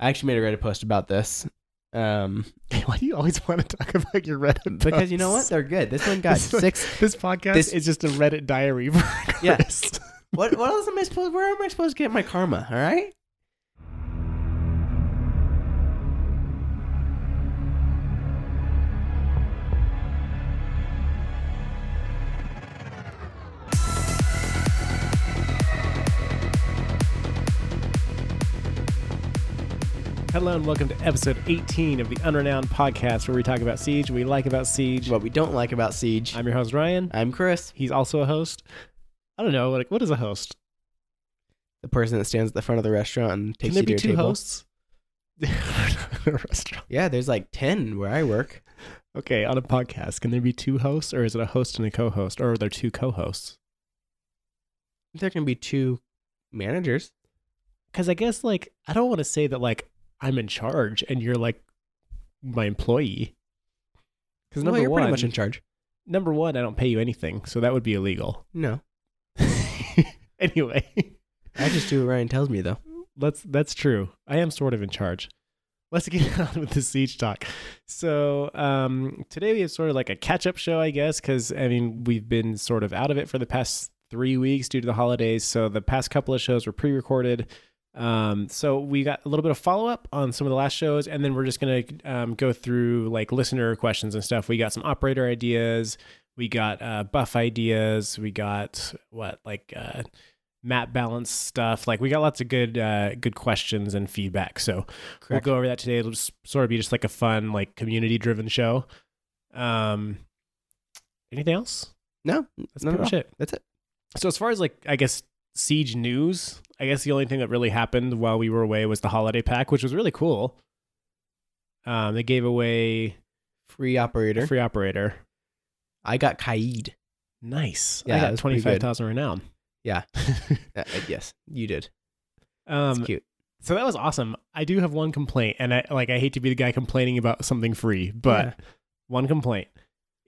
I actually made a Reddit post about this. Um, Why do you always want to talk about your Reddit? because you know what? They're good. This one got This one- six. This podcast This- is just a Reddit diary for Yeah. Chris. What what else am I supposed? Where am I supposed to get my karma? All right. Hello and welcome to episode 18 of the Unrenowned Podcast, where we talk about Siege, what we like about Siege. What we don't like about Siege. I'm your host Ryan. I'm Chris, He's also a host. I don't know, like what is a host? the person that stands at the front of the restaurant and takes Can there you to be your two table. hosts? a restaurant. Yeah, there's like ten where I work. Okay, on a podcast, can there be two hosts, or is it a host and a co-host, or are there two co-hosts? There can be two managers. Because I guess like I don't want to say that like I'm in charge and you're like my employee. Because Well, number you're one, pretty much in charge. number one, I don't pay you anything, so that would be illegal. No, anyway, I just do what Ryan tells me though. let's that's true. I am sort of in charge. Let's get on with the siege talk. So um, today we have sort of like a catch-up show, I guess, because I mean we've been sort of out of it for the past three weeks due to the holidays. So the past couple of shows were pre-recorded. Um, so we got a little bit of follow-up on some of the last shows, and then we're just gonna um, go through like listener questions and stuff. We got some operator ideas. We got uh, buff ideas. We got what like uh, map balance stuff. Like we got lots of good uh, good questions and feedback. So Correct. we'll go over that today. It'll just sort of be just like a fun, like community driven show. Um, anything else? no, That's pretty at much it. that's it. So as far as like I guess siege news, I guess the only thing that really happened while we were away was the holiday pack, which was really cool. Um, they gave away Free operator. free operator. I got Kaid. Nice. Yeah, I got twenty five thousand renown. Yeah. Uh, uh, yes, you did. um, It's cute. so that was awesome. I do have one complaint, and I like I hate to be the guy complaining about something free, but Yeah. one complaint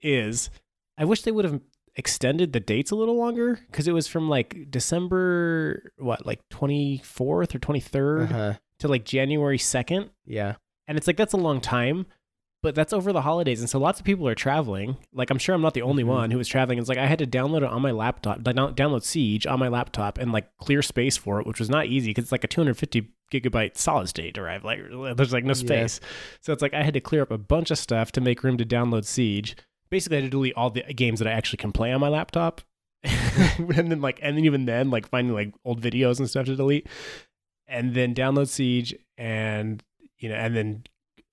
is I wish they would have extended the dates a little longer because it was from like December what like 24th or 23rd Uh-huh. to like January 2nd Yeah. and it's like that's a long time but that's over the holidays and so lots of people are traveling like I'm sure I'm not the only Mhm. one who was traveling it's like I had to download it on my laptop like, download Siege on my laptop and like clear space for it which was not easy because it's like a 250 gigabyte solid state drive like there's like no Yeah. space so it's like I had to clear up a bunch of stuff to make room to download Siege. Basically, I had to delete all the games that I actually can play on my laptop, and then like, and then even then, like finding like old videos and stuff to delete, and then download Siege, and you know, and then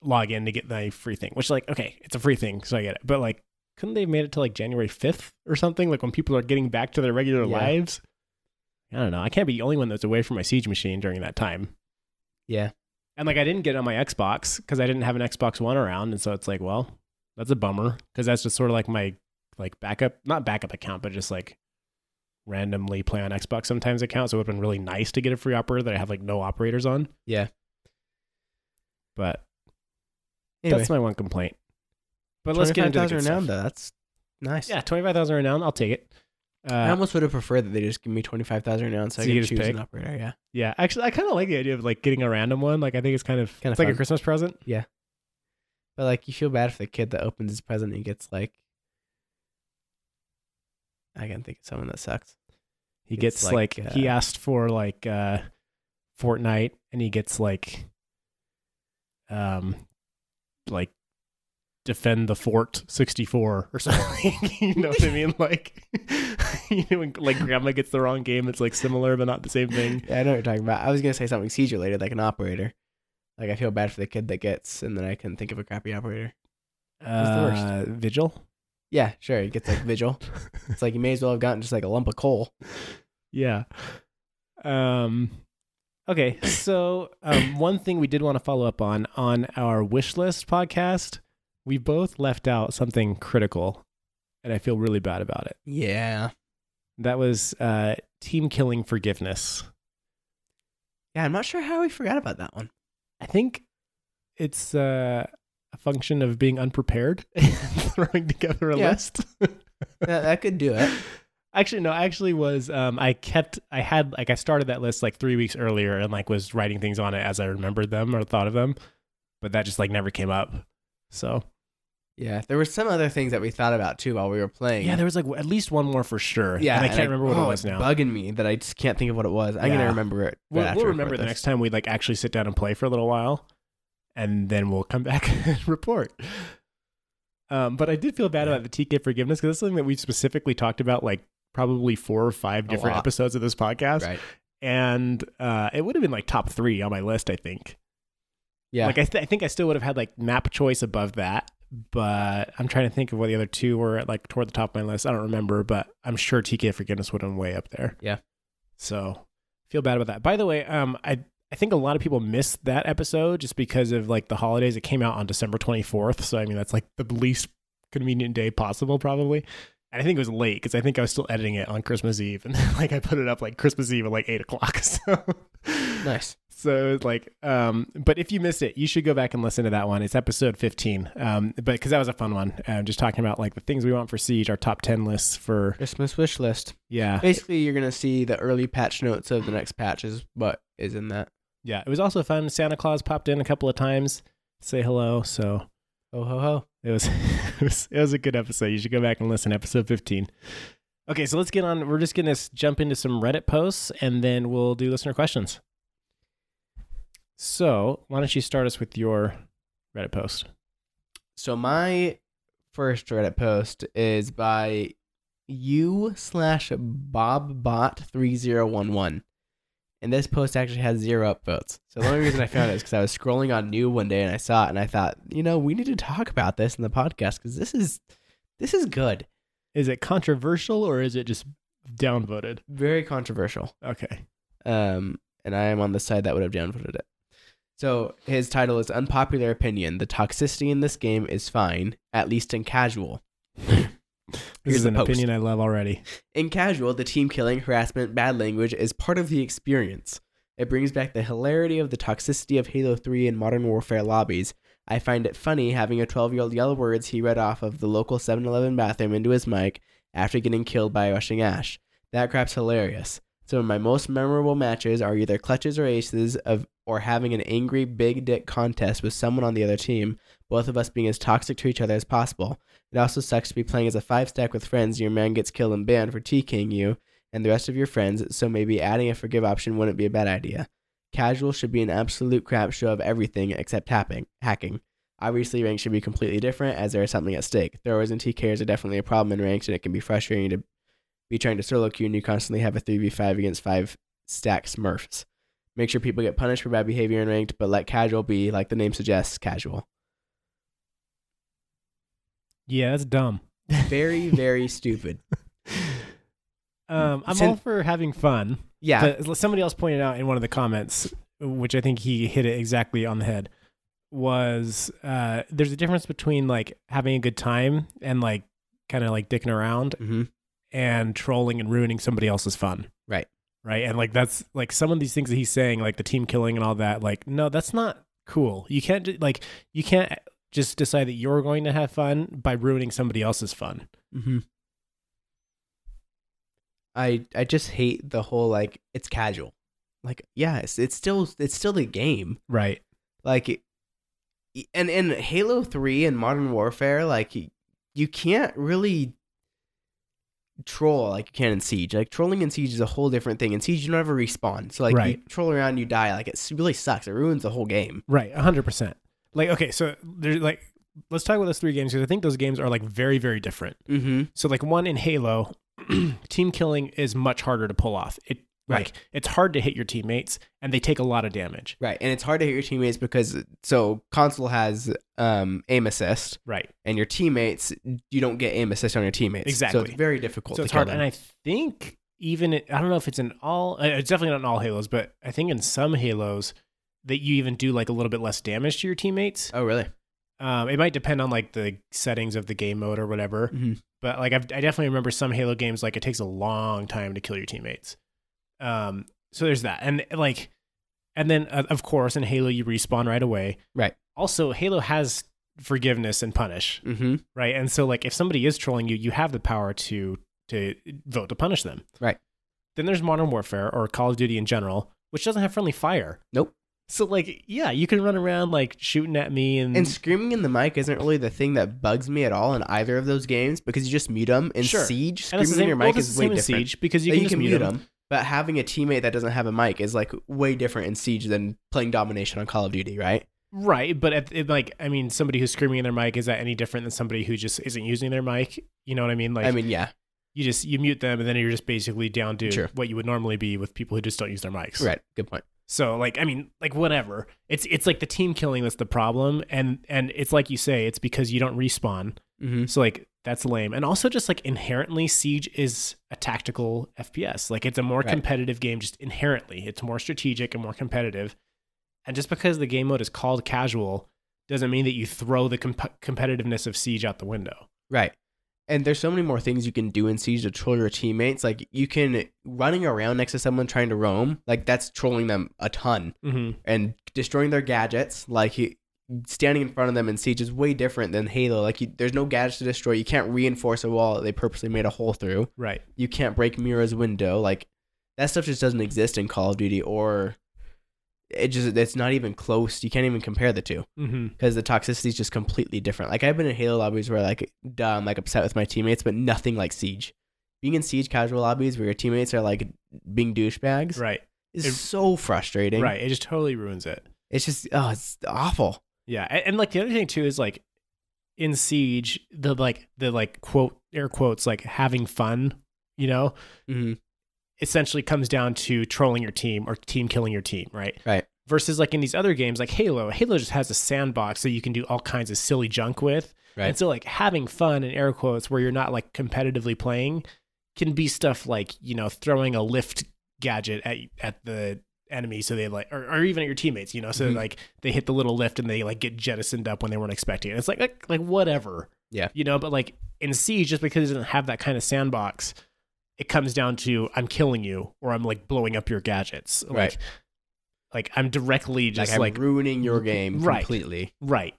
log in to get the free thing. Which like, okay, it's a free thing, so I get it. But like, couldn't they have made it to like January fifth or something? Like when people are getting back to their regular Yeah. lives. I don't know. I can't be the only one that's away from my Siege machine during that time. Yeah. And like I didn't get it on my Xbox because I didn't have an Xbox One around, and so it's like, well, that's a bummer because that's just sort of like my like backup, not backup account, but just like randomly play on Xbox sometimes account. So it would have been really nice to get a free operator that I have like no operators on. Yeah. But Anyway, that's my one complaint. But let's get into the 25,000 good renown stuff. though. That's nice. Yeah, twenty five thousand renown. I'll take it. Uh, I almost would have preferred that they just give me twenty five thousand renown so, So I could choose pick? an operator. Yeah. yeah, actually, I kind of like the idea of like getting a random one. Like I think it's kind of Kinda like a. Christmas present. But like you feel bad for the kid that opens his present and he gets like I can think of someone that sucks. He It's gets like, like, he uh, asked for like uh Fortnite and he gets like um like defend the fort 64 or something you know what i mean like you know when like grandma gets the wrong game it's like similar but not the same thing Yeah, I know what you're talking about. I was gonna say something siege related, like an operator. Like I feel bad for the kid that gets, and then I can think of a crappy operator. the worst? uh vigil Yeah, sure. He gets like vigil. it's like you may as well have gotten just like a lump of coal. yeah um okay so um one thing we did want to follow up on on our wish list podcast we both left out something critical and i feel really bad about it Yeah. that was uh team killing forgiveness Yeah, I'm not sure how we forgot about that one. I think it's uh a function of being unprepared and throwing together a Yeah. list that, that could do it. Actually, no. Actually, was um, I kept I had like I started that list like three weeks earlier and like was writing things on it as I remembered them or thought of them, but that just like never came up. So Yeah, there were some other things that we thought about too while we were playing. yeah, there was like at least one more for sure. yeah, and I can't remember what oh, it was it's now. Bugging me that I just can't think of what it was. I'm Yeah. gonna remember it. We'll, right we'll after we remember the this. next time we like actually sit down and play for a little while, and then we'll come back and report. Um, but I did feel bad Yeah. about the TK forgiveness because that's something that we've specifically talked about like probably four or five different episodes of this podcast, Right. and uh, it would have been like top three on my list. I think. Yeah. Like I, th- I think I still would have had like map choice above that, but I'm trying to think of what the other two were like toward the top of my list. I don't remember, but I'm sure TK Forgiveness would have been way up there. Yeah. So feel bad about that. By the way, um, I I think a lot of people missed that episode just because of like the holidays. It came out on December 24th, so I mean that's like the least convenient day possible, probably. And I think it was late because I think I was still editing it on Christmas Eve, and like I put it up like Christmas Eve at like eight o'clock. So nice. So it's like, um, but if you missed it, you should go back and listen to that one. It's episode 15. Um, but because that was a fun one. Um, just talking about like the things we want for Siege, our top 10 lists for, Christmas wish list. yeah. Basically, you're gonna see the early patch notes of the next patch is what is in that. Yeah. It was also fun. Santa Claus popped in a couple of times, say hello. So oh, ho ho. it was, it was, it was a good episode. You should go back and listen. Episode 15. Okay. So let's get on. We're just going to jump into some Reddit posts and then we'll do listener questions. So why don't you start us with your Reddit post? So my first Reddit post is by you slash bobbot three zero one one. And this post actually has zero upvotes. So the only reason I found it is because I was scrolling on new one day and I saw it and I thought, you know, we need to talk about this in the podcast because this is this is good. Is it controversial or is it just downvoted? Very controversial. Okay. Um, and I am on the side that would have downvoted it. So his title is Unpopular Opinion. The toxicity in this game is fine, at least in casual. This Here's is an post. opinion I love already. In casual, the team killing, harassment, bad language is part of the experience. It brings back the hilarity of the toxicity of Halo 3 and Modern Warfare lobbies. I find it funny having a 12 year old yell words he read off of the local 7 Eleven bathroom into his mic after getting killed by a rushing Ash. That crap's hilarious. Some of my most memorable matches are either clutches or aces of or having an angry big dick contest with someone on the other team, both of us being as toxic to each other as possible. It also sucks to be playing as a five stack with friends your man gets killed and banned for TKing you and the rest of your friends, so maybe adding a forgive option wouldn't be a bad idea. Casual should be an absolute crap show of everything except tapping, hacking. Obviously, ranks should be completely different as there is something at stake. Throwers and TKers are definitely a problem in ranks, and it can be frustrating to be trying to solo queue and you constantly have a 3v5 against 5 stack smurfs. Make sure people get punished for bad behavior in ranked, but let casual be, like the name suggests, casual. Yeah, that's dumb. Very, very stupid. Um, I'm Sin- all for having fun. Yeah, But somebody else pointed out in one of the comments, which I think he hit it exactly on the head, was uh, there's a difference between like having a good time and like kind of like dicking around hmm and trolling and ruining somebody else's fun. Right. Right. And like that's like some of these things that he's saying, like the team killing and all that, like, no, that's not cool. You can't like you can't just decide that you're going to have fun by ruining somebody else's fun. hmm I I just hate the whole like it's casual. Like yes, it's still it's still the game. Right. Like and in Halo 3 and Modern Warfare like you can't really troll like you can in Siege. Like trolling in Siege is a whole different thing. In Siege you don't ever respawn. So like you troll around you die like it really sucks. It ruins the whole game. Right, hundred percent. Like, okay, so there's like, let's talk about those three games because I think those games are like very, very different. Mhm. So, like, one in Halo, team killing is much harder to pull off. It like Right. it's hard to hit your teammates, and they take a lot of damage. Right. And it's hard to hit your teammates because so console has um aim assist Right. and your teammates you don't get aim assist on your teammates. So Exactly. it's very difficult So to it's kill hard, them. and I think even it, I don't know if it's in all. uh, It's definitely not in all Halos, but I think in some Halos that you even do like a little bit less damage to your teammates. oh really? Um, it might depend on like the settings of the game mode or whatever. Mhm. But like I've, I definitely remember some Halo games like it takes a long time to kill your teammates. Um, so there's that, and like, and then uh, of course in Halo you respawn right away. Right. Also, Halo has forgiveness and punish, Mm-hmm. right? And so like if somebody is trolling you, you have the power to to vote to punish them. Right. Then there's Modern Warfare or Call of Duty in general, which doesn't have friendly fire. Nope. So like, yeah, you can run around like shooting at me and, And screaming in the mic isn't really the thing that bugs me at all in either of those games because you just mute them. In Sure. Siege, and screaming the in your mic it's is way different. Siege because you Yeah, can just mute them. But having a teammate that doesn't have a mic is like way different in Siege than playing domination on Call of Duty, right? Right, but at, it, like, I mean, somebody who's screaming in their mic is that any different than somebody who just isn't using their mic? You know what I mean? Like, I mean, yeah, you just you mute them, and then you're just basically down to what you would normally be with people who just don't use their mics. right. Good point. So, like, I mean, like, whatever. It's it's like the team killing that's the problem, and and it's like you say, it's because you don't respawn. Mm-hmm. So like that's lame. And also just like inherently Siege is a tactical FPS. Like it's a more Right. competitive game just inherently. It's more strategic and more competitive. And just because the game mode is called casual doesn't mean that you throw the comp- competitiveness of Siege out the window. Right. And there's so many more things you can do in Siege to troll your teammates. Like you can running around next to someone trying to roam, like that's trolling them a ton Mm-hmm. and destroying their gadgets. Like you, standing in front of them in Siege is way different than Halo. Like you, there's no gadgets to destroy. You can't reinforce a wall that they purposely made a hole through. Right. You can't break Mira's window. Like that stuff just doesn't exist in Call of Duty or it just it's not even close. You can't even compare the two Mm-hmm. because the toxicity is just completely different. Like I've been in Halo lobbies where like duh, I'm like upset with my teammates, but nothing like Siege. Being in Siege casual lobbies where your teammates are like being douchebags Right. is It- so frustrating. Right. It just totally ruins it. It's just oh, it's awful. Yeah. And, and like the other thing too is like in Siege, the like the like quote air quotes like having fun, you know, hmm essentially comes down to trolling your team or team killing your team, right? Right. Versus like in these other games like Halo, Halo just has a sandbox that you can do all kinds of silly junk with. Right. And so like having fun in air quotes where you're not like competitively playing can be stuff like, you know, throwing a lift gadget at at the enemy so they like or, or even at your teammates, you know, so Mhm. like they hit the little lift and they like get jettisoned up when they weren't expecting it. It's like like, like whatever. Yeah. You know, but like in Siege, just because it doesn't have that kind of sandbox, it comes down to I'm killing you or I'm like blowing up your gadgets. Like, Right. Like I'm directly just like like ruining your game Right. completely. Right.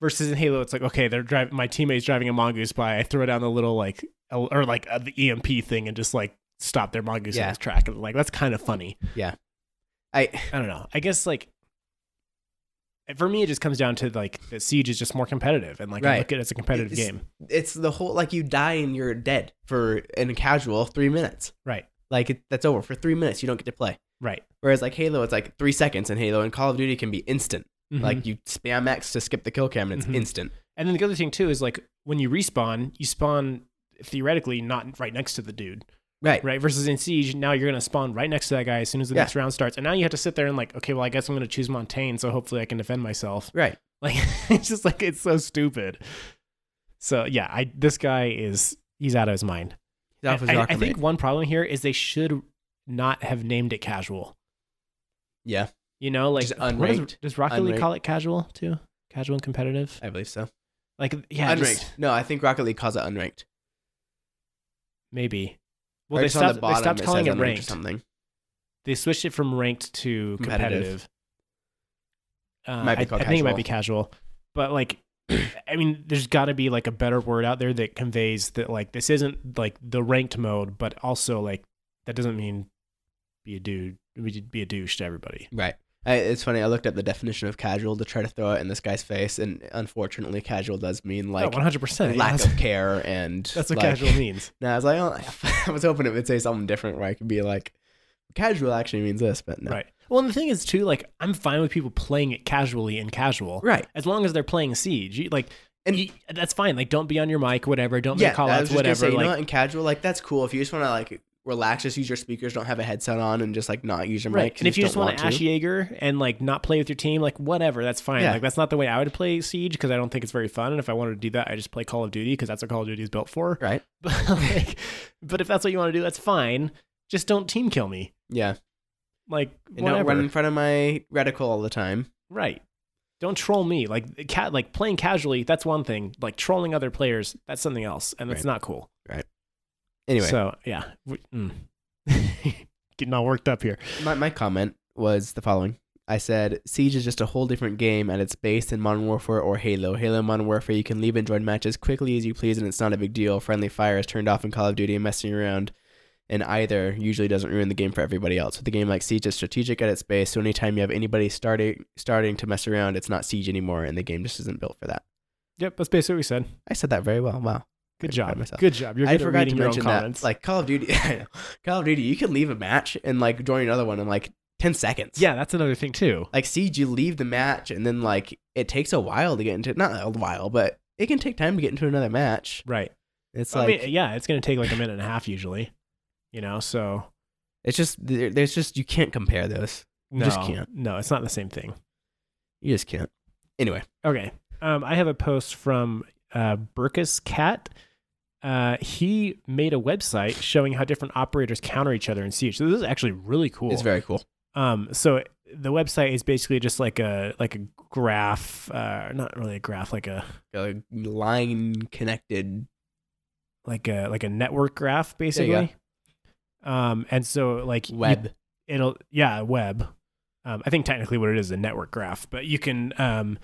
Versus in Halo, it's like okay, they're driving. My teammate's driving a mongoose by. I throw down the little like or like uh, the EMP thing and just like stop their mongoose Yeah. in its track. And like that's kind of funny. I I don't know. I guess like for me, it just comes down to like that Siege is just more competitive and like I look at it as a competitive It's- game. it's the whole like you die and you're dead for in a casual three minutes. Right. Like it, that's over for three minutes. You don't get to play. Right. Whereas like Halo, it's like three seconds in Halo, and Call of Duty can be instant. Mhm. Like you spam X to skip the kill cam, and it's Mhm. instant. and then the other thing too is like when you respawn, you spawn theoretically not right next to the dude. Right. right? Versus in Siege, now you're going to spawn right next to that guy as soon as the Yeah. next round starts. And now you have to sit there and like, okay, well, I guess I'm going to choose Montagne, so hopefully I can defend myself. Right. Like, it's just like it's so stupid. So yeah, I this guy is he's out of his mind. His I, I rocker think one problem here is they should not have named it casual. Yeah, You know, like Just unranked. Does, does Rocket League call it casual too? Casual and competitive? I believe so. Like, yeah, unranked. just- No, I think Rocket League calls it unranked. maybe. Well, they stopped, the they stopped calling it or ranked. something. They switched it from ranked to competitive. Competitive. Uh, I, I think it might be casual, but like, I mean, there's got to be like a better word out there that conveys that like this isn't like the ranked mode, but also like that doesn't mean be a dude, be a douche to everybody. Right. I, it's funny. I looked up the definition of casual to try to throw it in this guy's face, and unfortunately, casual does mean like oh, One hundred percent. lack of care and That's what like, casual means. No, I was like, oh, I was hoping it would say something different where I could be like, casual actually means this, but no. Right. Well, and the thing is too, like I'm fine with people playing it casually and casual, Right. as long as they're playing Siege. Like, And- you- that's fine. Like, don't be on your mic, whatever. Don't Yeah, make call outs, whatever. say, you like, know what, in casual, like that's cool. If you just want to like relax, just use your speakers, don't have a headset on, and just like not use your Right. mic. And if you just want to Ash Jaeger and like not play with your team, like whatever, that's fine. Yeah. Like that's not the way I would play Siege because I don't think it's very fun. And if I wanted to do that, I just play Call of Duty because that's what Call of Duty is built for. right? But like, but if that's what you want to do, that's fine. Just don't team kill me. Yeah, Like and whatever. don't run in front of my reticle all the time. Right. Don't troll me. Like cat like playing casually, that's one thing. Like trolling other players, that's something else. And that's Right. not cool. Anyway, So yeah. We- mm. Getting all worked up here. my my comment was the following: I said Siege is just a whole different game at its base than Modern Warfare or Halo. Halo Modern Warfare, you can leave and join matches quickly as you please, and it's not a big deal. Friendly fire is turned off in Call of Duty, and messing around and either usually doesn't ruin the game for everybody else. With a game like Siege is strategic at its base, so anytime you have anybody starting starting to mess around, it's not Siege anymore, and the game just isn't built for that. Yep, that's basically what we said. I said that very well. Wow. Good Pretty proud of job. Good job. You're I forgot to mention that. comments. Like Call of Duty, Call of Duty, you can leave a match and like join another one in like ten seconds. yeah, that's another thing too. Like Siege, you leave the match and then like it takes a while to get into not a while, but it can take time to get into another match. Right. It's I like mean, yeah, it's going to take like a minute and a half usually. You know, so it's just there- there's just you can't compare those. You no, just can't. no, it's not the same thing. You just can't. Anyway, Okay. Um, I have a post from uh, Burkus Cat. Uh, he made a website showing how different operators counter each other in Siege. So this is actually really cool. it's very cool. Um, so the website is basically just like a like a graph, uh, not really a graph, like a A line connected. like a like a network graph, you basically. Um, and so like you- Web. it'll yeah web um, i think technically what it is is a network graph but you can um,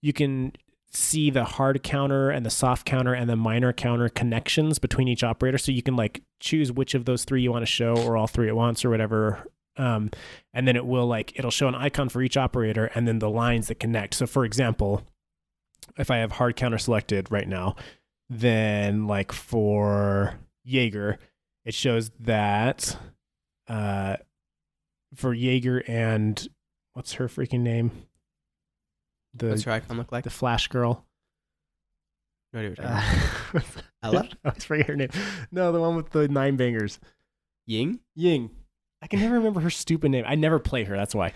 you can see the hard counter and the soft counter and the minor counter connections between each operator so you can like choose which of those three you want to show or all three at once or whatever um, and then it will like it'll show an icon for each operator and then the lines that connect so for example if i have hard counter selected right now then like for jaeger it shows that uh for Jaeger and what's her freaking name? The What's her icon look like? the Flash girl. No idea what you're talking Uh. Ella? I always forget her name. No, the one with the nine bangers. Ying. Ying. I can never remember her stupid name. I never play her. That's why.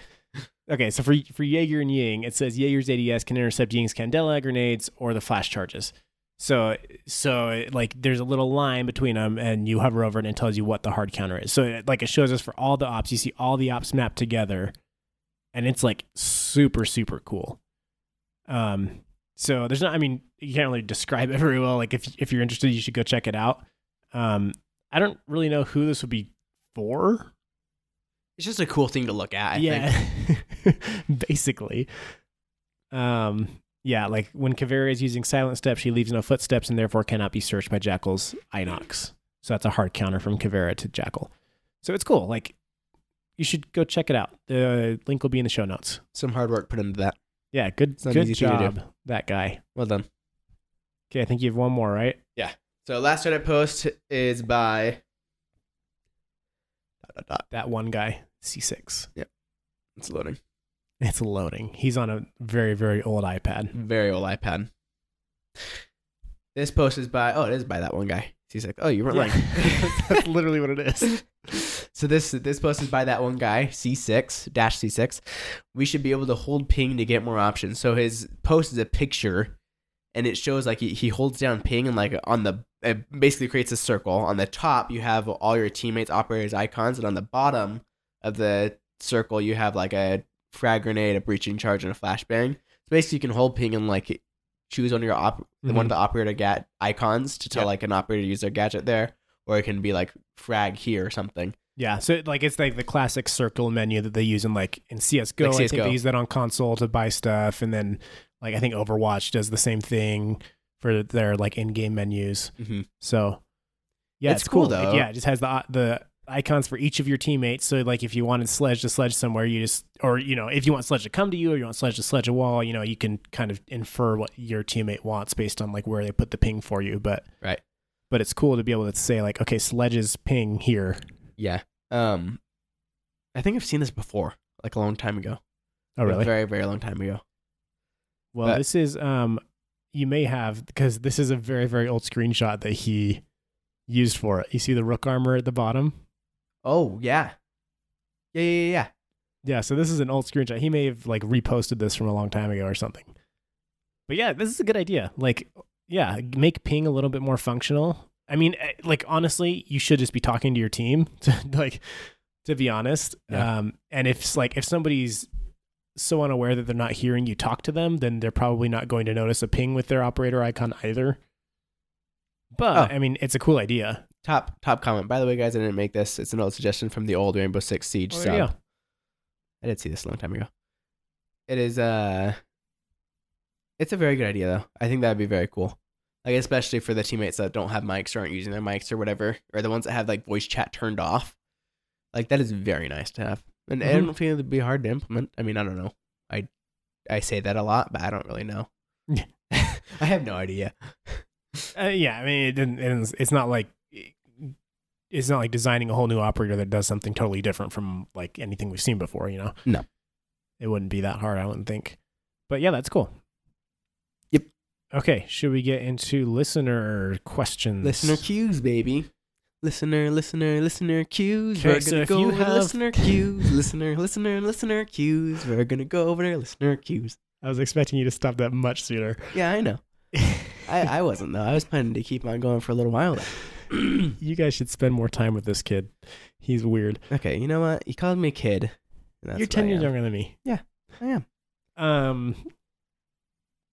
Okay, so for for Jaeger and Ying, it says Jaeger's ADS can intercept Ying's Candela grenades or the flash charges. So so like there's a little line between them, and you hover over it and it tells you what the hard counter is. So it, like it shows us for all the ops. You see all the ops mapped together, and it's like super super cool. Um, so there's not. I mean, you can't really describe it very well. Like if if you're interested, you should go check it out. Um, I don't really know who this would be for. It's just a cool thing to look at. I yeah, think. basically. Um, yeah, like when Caveira is using silent steps, she leaves no footsteps and therefore cannot be searched by Jackal's Eyenox. So that's a hard counter from Caveira to Jackal. So it's cool. Like you should go check it out. The link will be in the show notes. Some hard work put into that. Yeah, good good easy thing to do. job, that guy. Well done. Okay, I think you have one more, right? Yeah. So last Reddit post is by dot, dot, dot. That one guy, C6. Yep. It's loading. It's loading. He's on a very, very old iPad. Very old iPad. This post is by oh, it is by that one guy. He's like, oh, you weren't lying. That's literally what it is. so this this post is by that one guy, C6 dash C6. We should be able to hold ping to get more options. So his post is a picture, and it shows like he, he holds down ping and like on the it basically creates a circle. On the top, you have all your teammates, operators, icons, and on the bottom of the circle, you have like a frag grenade, a breaching charge, and a flashbang. So basically, you can hold ping and like choose one of your op- one of the operator gat icons to tell Yep. like an operator to use their gadget there, or it can be like frag here or something. Yeah, so like it's like the classic circle menu that they use in like in CS:GO. Like I think they use that on console to buy stuff, and then like I think Overwatch does the same thing for their like in-game menus. Mm-hmm. So yeah, It's it's, cool, cool. Like, though. yeah, it just has the the icons for each of your teammates. So like if you wanted Sledge to Sledge somewhere, you just or you know if you want Sledge to come to you or you want Sledge to Sledge a wall, you know you can kind of infer what your teammate wants based on like where they put the ping for you. But Right. But it's cool to be able to say like, okay, Sledge's ping here. Yeah. Um, I think I've seen this before, like a long time ago. Oh really? A very very long time ago. Well, But- this is um you may have because this is a very very old screenshot that he used for it. You see the rook armor at the bottom? Oh yeah. Yeah yeah yeah. yeah. Yeah, so this is an old screenshot. He may have like reposted this from a long time ago or something. But yeah, this is a good idea. Like yeah, make ping a little bit more functional. I mean, eh, like honestly, you should just be talking to your team to like to be honest. Yeah. Um and if like if somebody's so unaware that they're not hearing you talk to them, then they're probably not going to notice a ping with their operator icon either. But Oh. I mean, it's a cool idea. Top top comment. By the way, guys, I didn't make this. It's an old suggestion from the old Rainbow Six Siege Oh, sub. I did see this a long time ago. It is uh it's a very good idea though. I think that'd be very cool. Like especially for the teammates that don't have mics or aren't using their mics or whatever, or the ones that have like voice chat turned off. Like that is very nice to have. And I Mhm. don't think it'd be hard to implement. I mean, I don't know. I I say that a lot, but I don't really know. I have no idea. Uh, yeah, I mean, it didn't, it didn't- it's not like it's not like designing a whole new operator that does something totally different from like anything we've seen before. You know, No. it wouldn't be that hard, I wouldn't think. But yeah, that's cool. Okay, should we get into listener questions? Listener cues, baby. Listener, listener, listener cues. Okay, We're so gonna go over have- listener cues. listener, listener, listener cues. We're gonna go over there, listener cues. I was expecting you to stop that much sooner. Yeah, I know. I, I wasn't though. I was planning to keep on going for a little while. You guys should spend more time with this kid. He's weird. okay, you know what? He called me a kid. You're ten years younger than me. Yeah, I am. Um,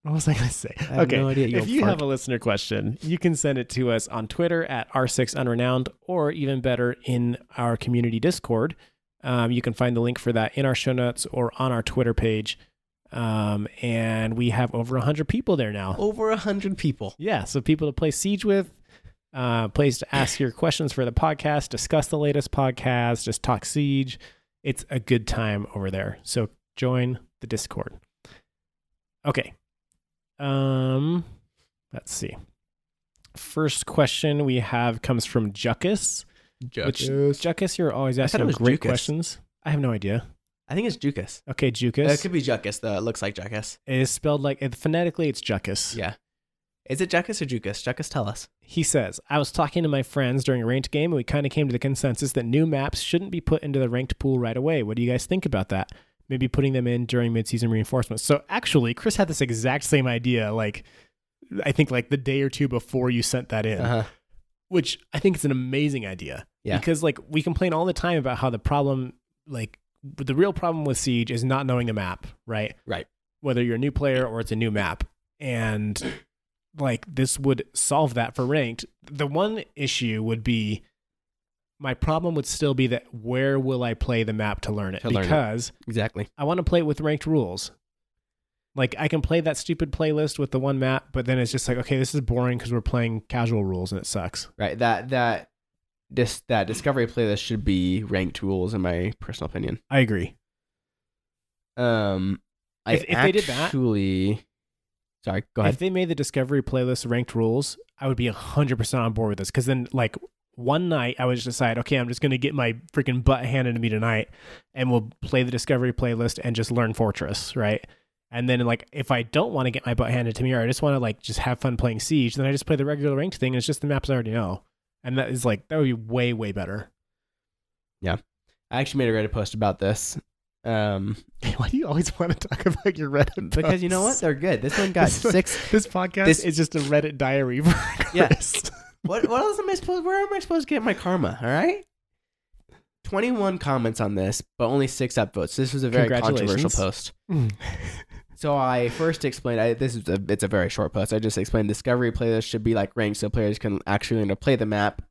what was I going to say? I have okay, no idea. if you fart. have a listener question, you can send it to us on Twitter at r6unrenowned, or even better, in our community Discord. Um, you can find the link for that in our show notes or on our Twitter page. Um, and we have over 100 people there now. over a hundred people. Yeah, so people to play Siege with, uh, place to ask your questions for the podcast, discuss the latest podcast, just talk Siege. It's a good time over there. So join the Discord. Okay. Um, let's see. First question we have comes from Juckus. Which Juckus, you're always asking it was great Jucus. questions. I have no idea. I think it's Jucus. Okay, Jucus. it could be Jucus though. It looks like Jucus. it is spelled like it, phonetically. It's Juckus. Yeah. Is it Jucus or Jucus? Jucus, tell us. He says, I was talking to my friends during a ranked game and we kind of came to the consensus that new maps shouldn't be put into the ranked pool right away. What do you guys think about that? Maybe putting them in during midseason reinforcements. So actually, Chris had this exact same idea, like I think like the day or two before you sent that in, Uh huh. which I think is an amazing idea. Yeah. Because like we complain all the time about how the problem, like the real problem with Siege is not knowing the map, right? Right. Whether you're a new player or it's a new map. And like this would solve that for ranked. The one issue would be my problem would still be that where will I play the map to learn it? To learn it. because Exactly. I want to play it with ranked rules. Like I can play that stupid playlist with the one map, but then it's just like, okay, this is boring because we're playing casual rules and it sucks. Right. That that this that discovery playlist should be ranked rules in my personal opinion. I agree. Um, I If- if they did that- actually. Sorry. Go ahead. If they made the discovery playlist ranked rules, I would be 100% on board with this. Because then, like, one night I was just decide, okay, I'm just going to get my freaking butt handed to me tonight and we'll play the discovery playlist and just learn Fortress, right? And then, like, if I don't want to get my butt handed to me or I just want to, like, just have fun playing Siege, then I just play the regular ranked thing. And it's just the maps I already know. And that is, like, that would be way, way better. Yeah, I actually made a Reddit post about this. Um, Why do you always want to talk about your Reddit? because you know what? They're good. This one got This one- six. This podcast This- is just a Reddit diary for Yeah. Chris. What what else am I supposed? Where am I supposed to get my karma? All right. Twenty-one comments on this, but only six upvotes. This was a very controversial post. Mm. So I first explained. I, this is a, it's a very short post. I just explained discovery playlist should be like ranked, so players can actually learn to play the map.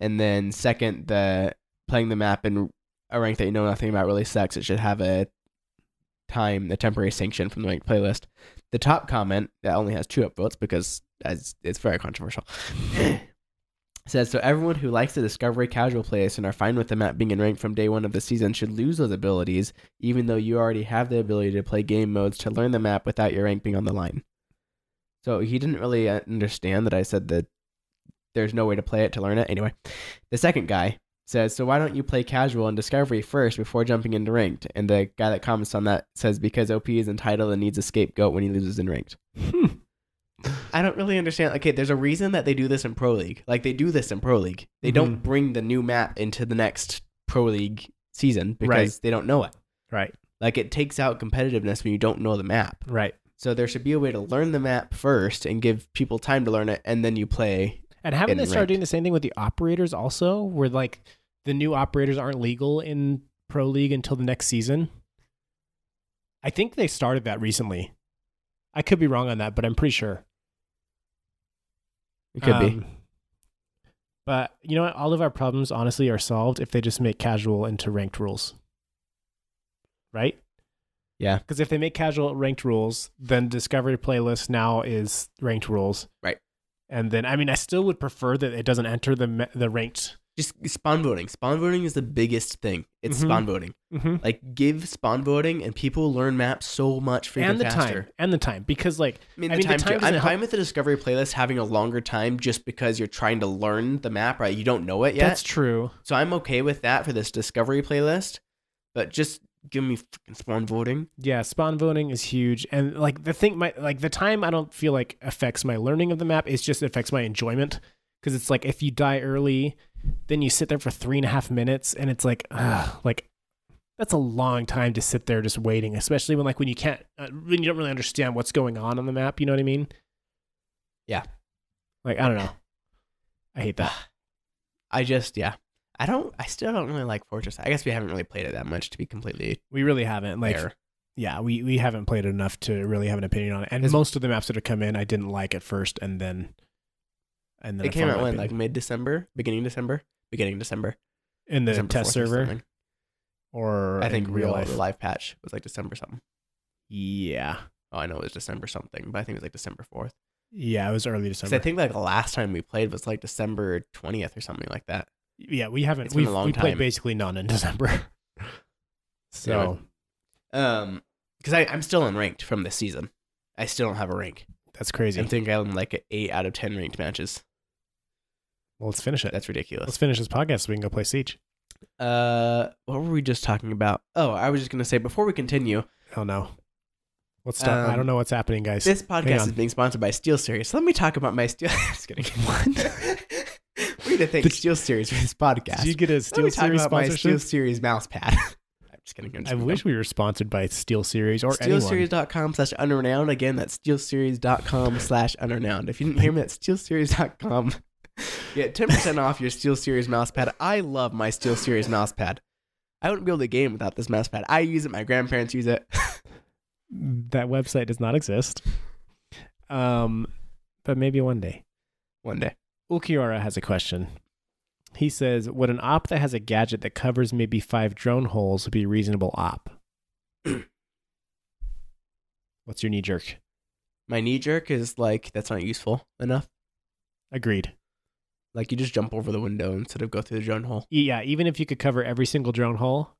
And then second, the playing the map in a rank that you know nothing about really sucks. It should have a time, a temporary sanction from the ranked playlist. The top comment that only has two upvotes because as it's very controversial. says so everyone who likes the discovery casual playlist and are fine with the map being in rank from day one of the season should lose those abilities even though you already have the ability to play game modes to learn the map without your rank being on the line. So he didn't really uh, understand that i said that there's no way to play it to learn it. Anyway the second guy says so why don't you play casual and discovery first before jumping into ranked? And the guy that comments on that says because op is entitled and needs a scapegoat when he loses in ranked I don't really understand. Okay, there's a reason that they do this in Pro League. Like they do this in Pro League. They don't Mhm. bring the new map into the next Pro League season because Right. they don't know it. right, Like it takes out competitiveness when you don't know the map. right. So there should be a way to learn the map first and give people time to learn it, and then you play. And haven't they started ranked. doing the same thing with the operators also, where like the new operators aren't legal in Pro League until the next season? I think they started that recently. I could be wrong on that, but I'm pretty sure. It could be. Um, But you know what? All of our problems honestly are solved if they just make casual into ranked rules. Right? Yeah. Because if they make casual ranked rules, then Discovery playlist now is ranked rules. Right. And then I mean, I still would prefer that it doesn't enter the the ranked. Just spawn voting. Spawn voting is the biggest thing. It's Mhm. spawn voting. Mm-hmm. Like give spawn voting, and people learn maps so much freaking And the faster. time, and the time, because like I mean, I the mean, the time, time too. doesn't I'm help- fine with the Discovery playlist having a longer time just because you're trying to learn the map, right? You don't know it yet. that's true. so I'm okay with that for this Discovery playlist. But just give me freaking spawn voting. Yeah, spawn voting is huge, and like the thing, my like the time, I don't feel like affects my learning of the map. It's just affects my enjoyment because it's like if you die early, then you sit there for three and a half minutes, and it's like, ugh, like that's a long time to sit there just waiting, especially when like when you can't, uh, when you don't really understand what's going on on the map. You know what I mean? Yeah. Like I don't know. I hate that. I just yeah. I don't. I still don't really like Fortress. I guess we haven't really played it that much to be completely We really haven't like. fair. Yeah, we, we haven't played it enough to really have an opinion on it. And most of the maps that have come in, I didn't like at first, and then, and then It I came out when like mid December, beginning December, beginning December. in the December test 4th or server, or I think real life. live patch was like December something. Yeah, Oh, I know it was December something, but I think it was like December fourth. yeah, it was early December. I think like the last time we played was like December twentieth or something like that. yeah, we haven't. It's been We a long we played basically none in December. so Um, because I I'm still unranked from this season. I still don't have a rank. that's crazy. I think I'm like eight out of ten ranked matches. Well, let's finish it. That's ridiculous. let's finish this podcast so we can go play Siege. Uh, what were we just talking about? Oh, I was just gonna say before we continue, Oh no, let's start. I Um, don't know what's happening, guys. this podcast is being sponsored by Steel Series. Let me talk about my Steel. just kidding. What? we need to thank Did- Steel Series for this podcast. Did you get a Let Steel talk Series about my Steel? Series mouse pad. I'm just kidding. I'm just I wish we were sponsored by Steel Series or. SteelSeries.com slash unrenowned. Again, that's SteelSeries.com slash unrenowned. If you didn't hear me, that's SteelSeries.com. Get 10% off your SteelSeries mouse pad. I love my SteelSeries mouse pad. I wouldn't be able to game without this mouse pad. I use it. My grandparents use it. That website does not exist. Um, but maybe one day. One day. Ukiora has a question. He says, "Would an op that has a gadget that covers maybe five drone holes be a reasonable op?" What's your knee jerk? My knee jerk is like, that's not useful enough. Agreed. Like, you just jump over the window instead of go through the drone hole. Yeah, even if you could cover every single drone hole,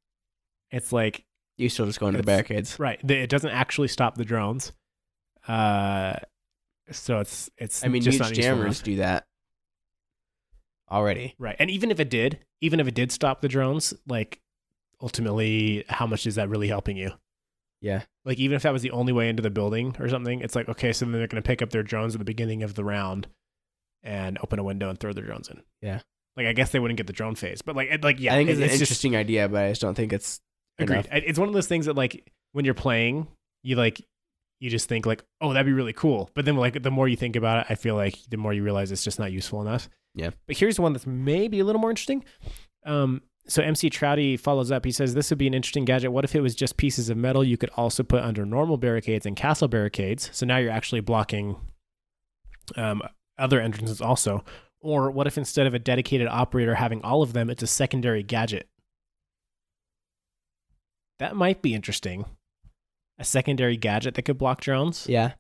it's like You still just go into the barricades. right. It doesn't actually stop the drones. Uh, so it's it's. I mean, just huge not jammers do that already. Right. And even if it did, even if it did stop the drones, like ultimately, how much is that really helping you? Yeah. Like even if that was the only way into the building or something, it's like okay, so then they're going to pick up their drones at the beginning of the round and open a window and throw their drones in. Yeah. Like I guess they wouldn't get the drone phase, but like it, like yeah, I think it- it's an just- interesting idea, but I just don't think it's Agreed. enough. It's one of those things that like when you're playing, you like you just think like, oh, that'd be really cool. But then like the more you think about it, I feel like the more you realize it's just not useful enough. Yeah. But here's one that's maybe a little more interesting. Um, so MC Trouty follows up. He says this would be an interesting gadget. What if it was just pieces of metal you could also put under normal barricades and castle barricades? So now you're actually blocking um, other entrances also. Or what if instead of a dedicated operator having all of them, it's a secondary gadget? That might be interesting. A secondary gadget that could block drones. Yeah.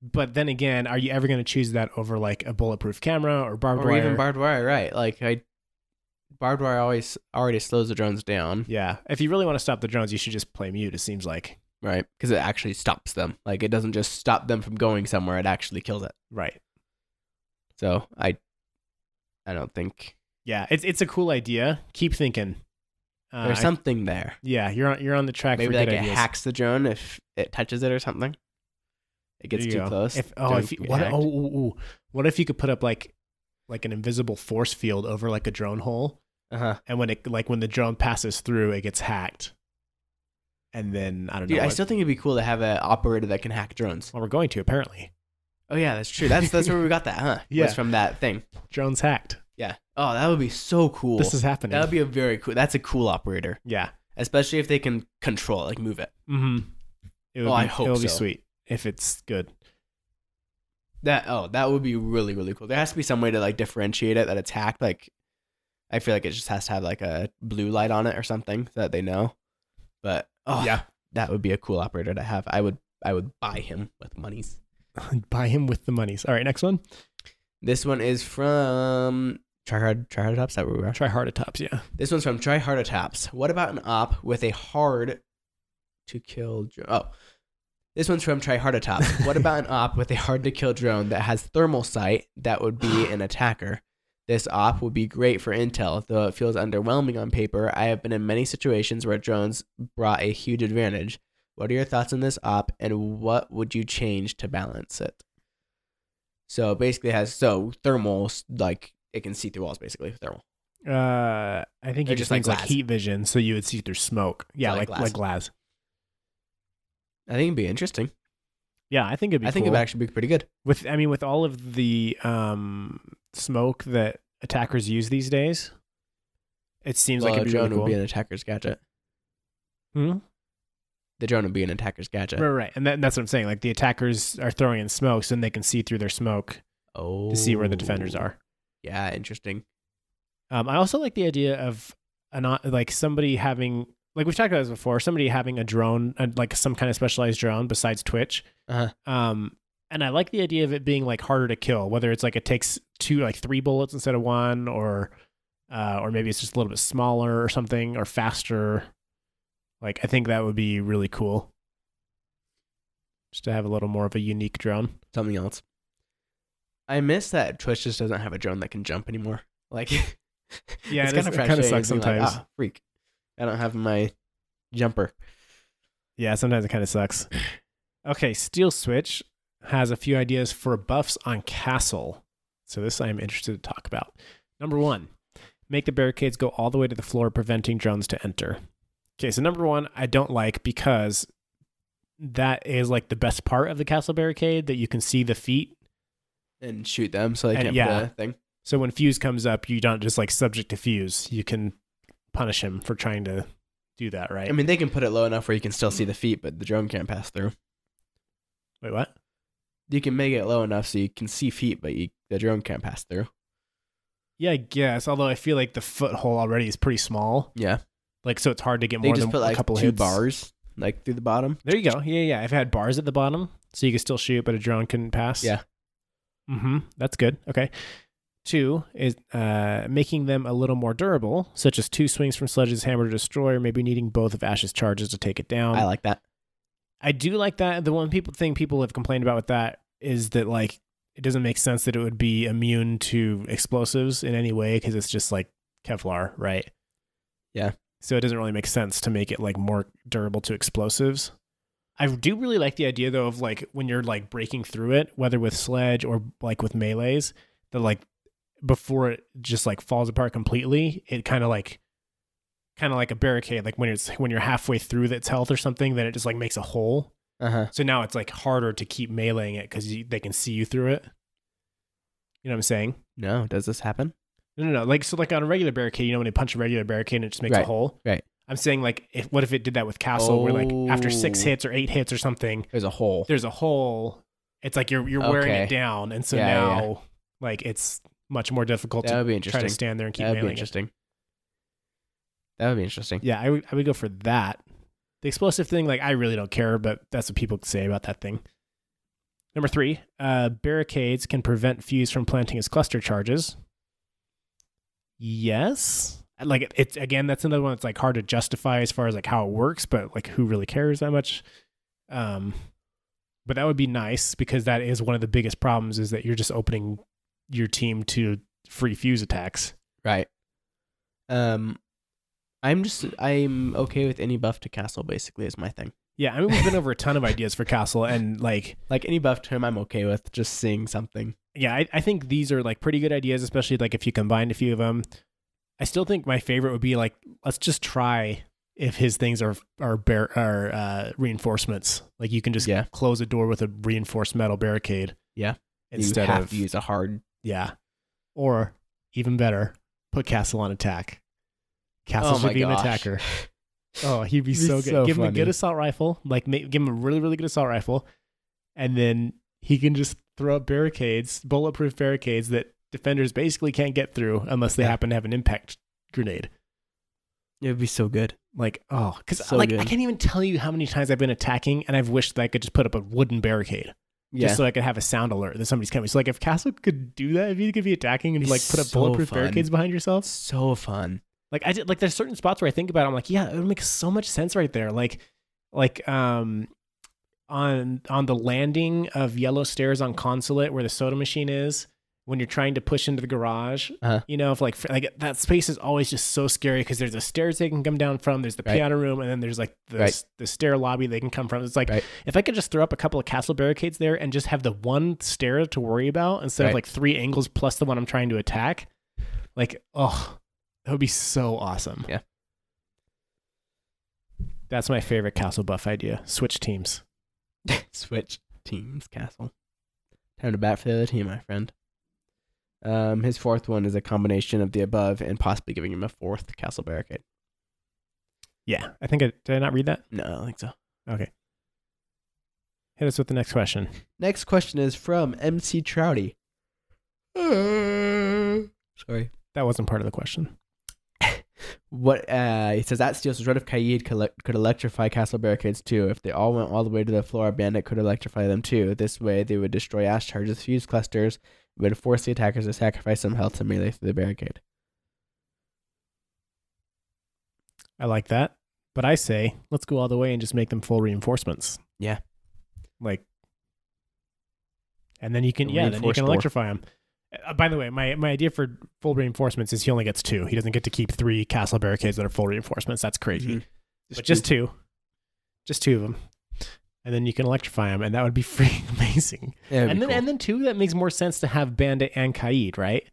But then again, are you ever going to choose that over like a bulletproof camera or barbed or wire? even barbed wire, right? Like I, barbed wire always already slows the drones down, yeah. If you really want to stop the drones, you should just play mute. It seems like right? Because it actually stops them. Like it doesn't just stop them from going somewhere; it actually kills it. right. So I, I don't think Yeah, it's it's a cool idea. Keep thinking. Uh, there's I- something there. yeah, you're on you're on the track Maybe for like it ideas. hacks the drone if it touches it or something. It gets too go. close. If, oh, if you, what? Oh, ooh, ooh. what if you could put up like like an invisible force field over like a drone hole, uh-huh. and when it like when the drone passes through, it gets hacked, and then I don't Dude, know. I what- still think it'd be cool to have an operator that can hack drones. well, we're going to apparently Oh yeah, that's true. That's that's where we got that, huh? Yeah. was from that thing. drones hacked. Yeah. Oh, that would be so cool. This is happening. that would be a very cool. That's a cool operator, yeah. especially if they can control, it, like move it. Mm-hmm. It would Oh, be, I hope it would be sweet if it's good. That oh, that would be really really cool. There has to be some way to like differentiate it that it's hacked. Like, I feel like it just has to have like a blue light on it or something so that they know. But oh Yeah. that would be a cool operator to have. I would I would buy him with monies. Buy him with the monies. All right, next one. This one is from Try Hard Try Hard Tops. That where we are. Try hard tops. Yeah. This one's from Try Hard Tops. What about an op with a hard to kill drone? Oh, this one's from Try Hard Tops. What about an op with a hard to kill drone that has thermal sight that would be an attacker? This op would be great for intel, though it feels underwhelming on paper. I have been in many situations where drones brought a huge advantage. What are your thoughts on this op, and what would you change to balance it? So basically, it has so thermals like it can see through walls. Basically, thermal. Uh, I think it just like like heat vision, so you would see through smoke. Yeah, like like glass. like glass. I think it'd be interesting. Yeah, I think it'd be. I think it'd actually be pretty good. with. I mean, with all of the um smoke that attackers use these days, it seems well, like it'd be drone really cool. would be an attacker's gadget. Hmm? The drone would be an attacker's gadget. Right, right, and that, that's what I'm saying. Like the attackers are throwing in smoke, so then they can see through their smoke Oh, to see where the defenders are. Yeah, interesting. Um, I also like the idea of an like somebody having like we've talked about this before, somebody having a drone, like some kind of specialized drone besides Twitch. Uh-huh. Um, and I like the idea of it being like harder to kill, whether it's like it takes two, like three bullets instead of one, or uh, or maybe it's just a little bit smaller or something, or faster. Like I think that would be really cool, just to have a little more of a unique drone. Something else. I miss that Twitch just doesn't have a drone that can jump anymore. Like, Yeah, it's it is- kind of it sucks being like, sometimes. ah, freak, I don't have my jumper. Yeah, sometimes it kind of sucks. Okay, Steel Switch has a few ideas for buffs on Castle. So this I am interested to talk about. Number one, make the barricades go all the way to the floor, preventing drones to enter. Okay, so number one, I don't like because that is like the best part of the castle barricade that you can see the feet. and shoot them so they And can't yeah. thing. So when Fuse comes up, you don't just like subject to Fuse. You can punish him for trying to do that, right? I mean, they can put it low enough where you can still see mm. the feet, but the drone can't pass through. Wait, what? You can make it low enough so you can see feet, but you, the drone can't pass through. Yeah, I guess. Although I feel like the foothold already is pretty small. Yeah, Like, so it's hard to get they more than put like a couple two hits. bars like through the bottom. There you go. Yeah, yeah. I've had bars at the bottom, so you can still shoot, but a drone couldn't pass. Yeah. Mm-hmm. That's good. Okay. Two is uh, making them a little more durable, such as two swings from Sledge's hammer to destroy, or maybe needing both of Ash's charges to take it down. I like that. I do like that. The one people thing people have complained about with that is that like it doesn't make sense that it would be immune to explosives in any way because it's just like Kevlar, right? Yeah. So it doesn't really make sense to make it like more durable to explosives. I do really like the idea though of like when you're like breaking through it, whether with sledge or like with melees, that like before it just like falls apart completely, it kind of like kind of like a barricade, like when it's when you're halfway through its health or something, then it just like makes a hole. Uh huh. So now it's like harder to keep meleeing it because they can see you through it. You know what I'm saying? No, does this happen? No, no, no. Like so, like on a regular barricade, you know, when they punch a regular barricade, and it just makes a hole. right. I'm saying like, if what if it did that with Castle, where like after six hits or eight hits or something, There's a hole. there's a hole. It's like you're you're wearing it down, and so Yeah, now yeah. like it's much more difficult That to would be try to stand there and keep That would be meleeing it. interesting. That would be interesting. Yeah, I would I would go for that. The explosive thing, like I really don't care, but that's what people say about that thing. Number three, uh, barricades can prevent Fuse from planting his cluster charges. Yes, like it, it's again, that's another one that's like hard to justify as far as like how it works, but like who really cares that much? Um, but that would be nice because that is one of the biggest problems is that you're just opening your team to free Fuse attacks. Right. Um, I'm just I'm okay with any buff to castle. Basically, is my thing. Yeah, I mean we've been over a ton of ideas for Castle, and like Like any buff him, I'm okay with. Just seeing something. yeah, I, I think these are like pretty good ideas, especially like if you combined a few of them. I still think my favorite would be like let's just try if his things are are bar- are uh, reinforcements. Like you can just Yeah. close a door with a reinforced metal barricade. Yeah. Instead of use a hard. yeah, or even better, put Castle on attack. Castle oh should be an attacker. Oh, he'd be so good. so give him a good assault rifle, like ma- give him a really, really good assault rifle, and then he can just throw up barricades, bulletproof barricades that defenders basically can't get through unless they Yeah. happen to have an impact grenade. It would be so good. Like, oh, because So like I can't even tell you how many times I've been attacking, and I've wished that I could just put up a wooden barricade Yeah. just so I could have a sound alert that somebody's coming. So like, if Castle could do that, if you could be attacking and like put up so bulletproof fun. barricades behind yourself, so fun. Like I did, like there's certain spots where I think about, it, I'm like, yeah, it would make so much sense right there. Like, like um, on on the landing of Yellow Stairs on Consulate where the soda machine is. When you're trying to push into the garage, Uh-huh. you know, if like like that space is always just so scary because there's the stairs they can come down from, there's the Right. piano room, and then there's like the Right. the stair lobby they can come from. It's like Right. if I could just throw up a couple of castle barricades there and just have the one stair to worry about instead of like three angles plus the one I'm trying to attack, like oh, that would be so awesome. Yeah. That's my favorite castle buff idea. Switch teams. Switch teams, Castle. Time to bat for the other team, my friend. Um, his fourth one is a combination of the above and possibly giving him a fourth Castle Barricade. Yeah, I think I did I not read that? No, I don't think so. Okay. Hit us with the next question. Next question is from MC Trouty. Uh, sorry. That wasn't part of the question. What uh, he says that steals what if Kaid could, could electrify castle barricades too? If they all went all the way to the floor, a Bandit could electrify them too. This way, they would destroy ash charges, fuse clusters, would force the attackers to sacrifice some health to melee through the barricade. I like that. But I say, let's go all the way and just make them full reinforcements. Yeah. Like, and then you can, yeah, then you can door. electrify them. Uh, by the way, my, my idea for full reinforcements is he only gets two. He doesn't get to keep three castle barricades that are full reinforcements. That's crazy. Mhm. But just two. Just two of them. And then you can electrify them, and that would be freaking amazing. Yeah, and then cool. and then two, that makes more sense to have Bandit and Kaid, right?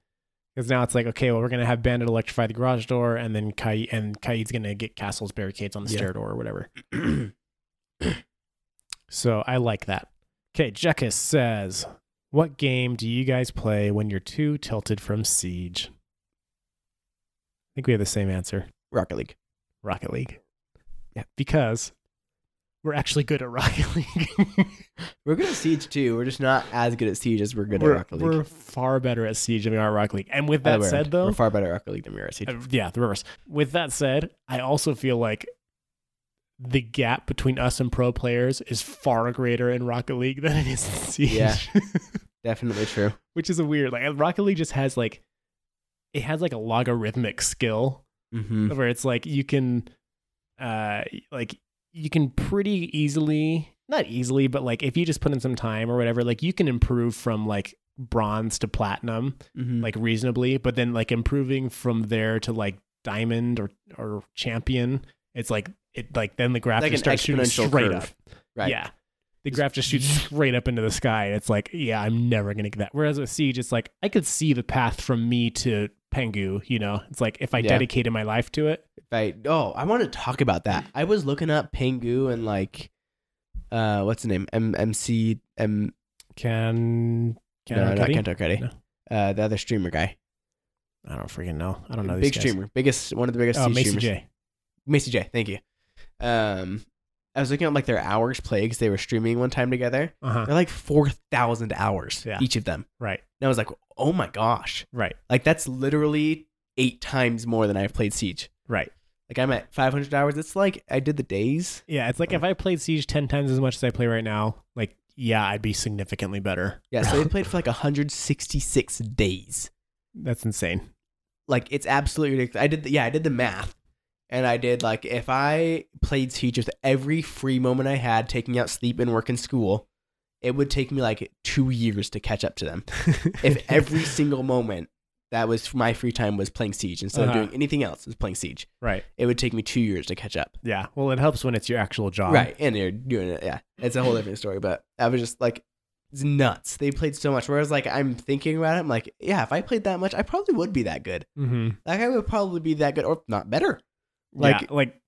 Because now it's like, okay, well, we're gonna have Bandit electrify the garage door, and then Kaid and Kaid's gonna get Castle's barricades on the Yeah. stair door or whatever. So I like that. Okay, Jekis says, "What game do you guys play when you're too tilted from Siege?" I think we have the same answer. Rocket League. Rocket League. Yeah. because we're actually good at Rocket League. We're good at Siege too. We're just not as good at Siege as we're good we're, at Rocket League. we're far better at Siege than we are at Rocket League. And with that said, though, we're far better at Rocket League than we are at Siege. Uh, yeah, the reverse. With that said, I also feel like the gap between us and pro players is far greater in Rocket League than it is in Siege. Yeah. Definitely true. Which is a weird. Like Rocket League just has like it has like a logarithmic skill Mm-hmm. where it's like you can uh like you can pretty easily not easily, but like if you just put in some time or whatever, like you can improve from like bronze to platinum Mm-hmm. like reasonably, but then like improving from there to like diamond or or champion, it's like it like then the graph Like just starts shooting straight curve. up. right. Yeah. The graph just shoots straight up into the sky. And It's like, yeah, I'm never gonna get that. Whereas with Siege, it's like I could see the path from me to Pengu, you know? It's like if I Yeah. dedicated my life to it. Right. Oh, I want to talk about that. I was looking up Pengu and like, uh, what's the name? M MC M. Can can no, I not Kento Cuddy. No. Uh, the other streamer guy. I don't freaking know. I don't know Big streamer, biggest one of the biggest. Oh, Macie streamers. J. Macie Jay. Thank you. Um, I was looking at like their hours played because they were streaming one time together. Uh-huh. They're like four thousand hours Yeah. each of them. Right. And I was like, oh my gosh, Right. like that's literally eight times more than I've played Siege. Right. Like I'm at five hundred hours. It's like I did the days. Yeah, it's like if I played Siege ten times as much as I play right now, like yeah, I'd be significantly better. Yeah, so they played for like 166 days. That's insane. Like it's absolutely ridiculous. I did the, yeah, I did the math. And I did like if I played Siege with every free moment I had, taking out sleep and work and school, it would take me like two years to catch up to them. If every single moment that was my free time was playing Siege instead Uh-huh. of doing anything else, was playing Siege, right. it would take me two years to catch up. Yeah. Well, it helps when it's your actual job. right, and you're doing it. Yeah, it's a whole different story. But I was just like, it's nuts. They played so much. Whereas like I'm thinking about it, I'm like, yeah, if I played that much, I probably would be that good. Mm-hmm. Like I would probably be that good, or not better. Like- Like, like,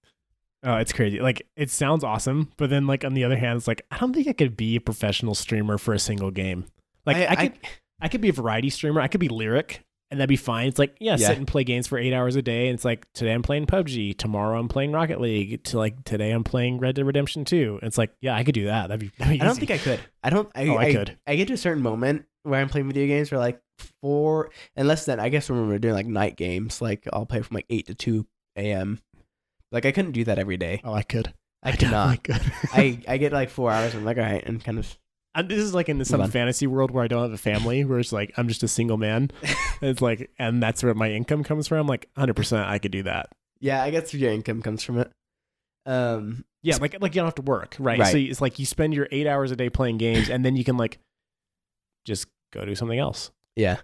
oh, it's crazy. Like, it sounds awesome, but then, like, on the other hand, it's like I don't think I could be a professional streamer for a single game. Like, I, could, I, could be a variety streamer. I could be Lirik, and that'd be fine. It's like, yeah, Yeah. sit and play games for eight hours a day. And it's like today I'm playing PUBG, tomorrow I'm playing Rocket League, to like today I'm playing Red Dead Redemption Two. And it's like, yeah, I could do that. That'd be. That'd be I don't think I could. I don't. I, Oh, I I could. I get to a certain moment where I'm playing video games for like four, unless then I guess when we're doing like night games, like I'll play from like eight to two a.m. Like I couldn't do that every day. Oh, I could. I cannot. definitely could. I I get like four hours. I'm like, all right, and kind of And this is like in some fantasy world where I don't have a family, where it's like I'm just a single man. it's like, and that's where my income comes from. Like 100, percent I could do that. yeah. I guess your income comes from it. Um. Yeah, like like you don't have to work, right? Right. So it's like you spend your eight hours a day playing games, and then you can like just go do something else. Yeah.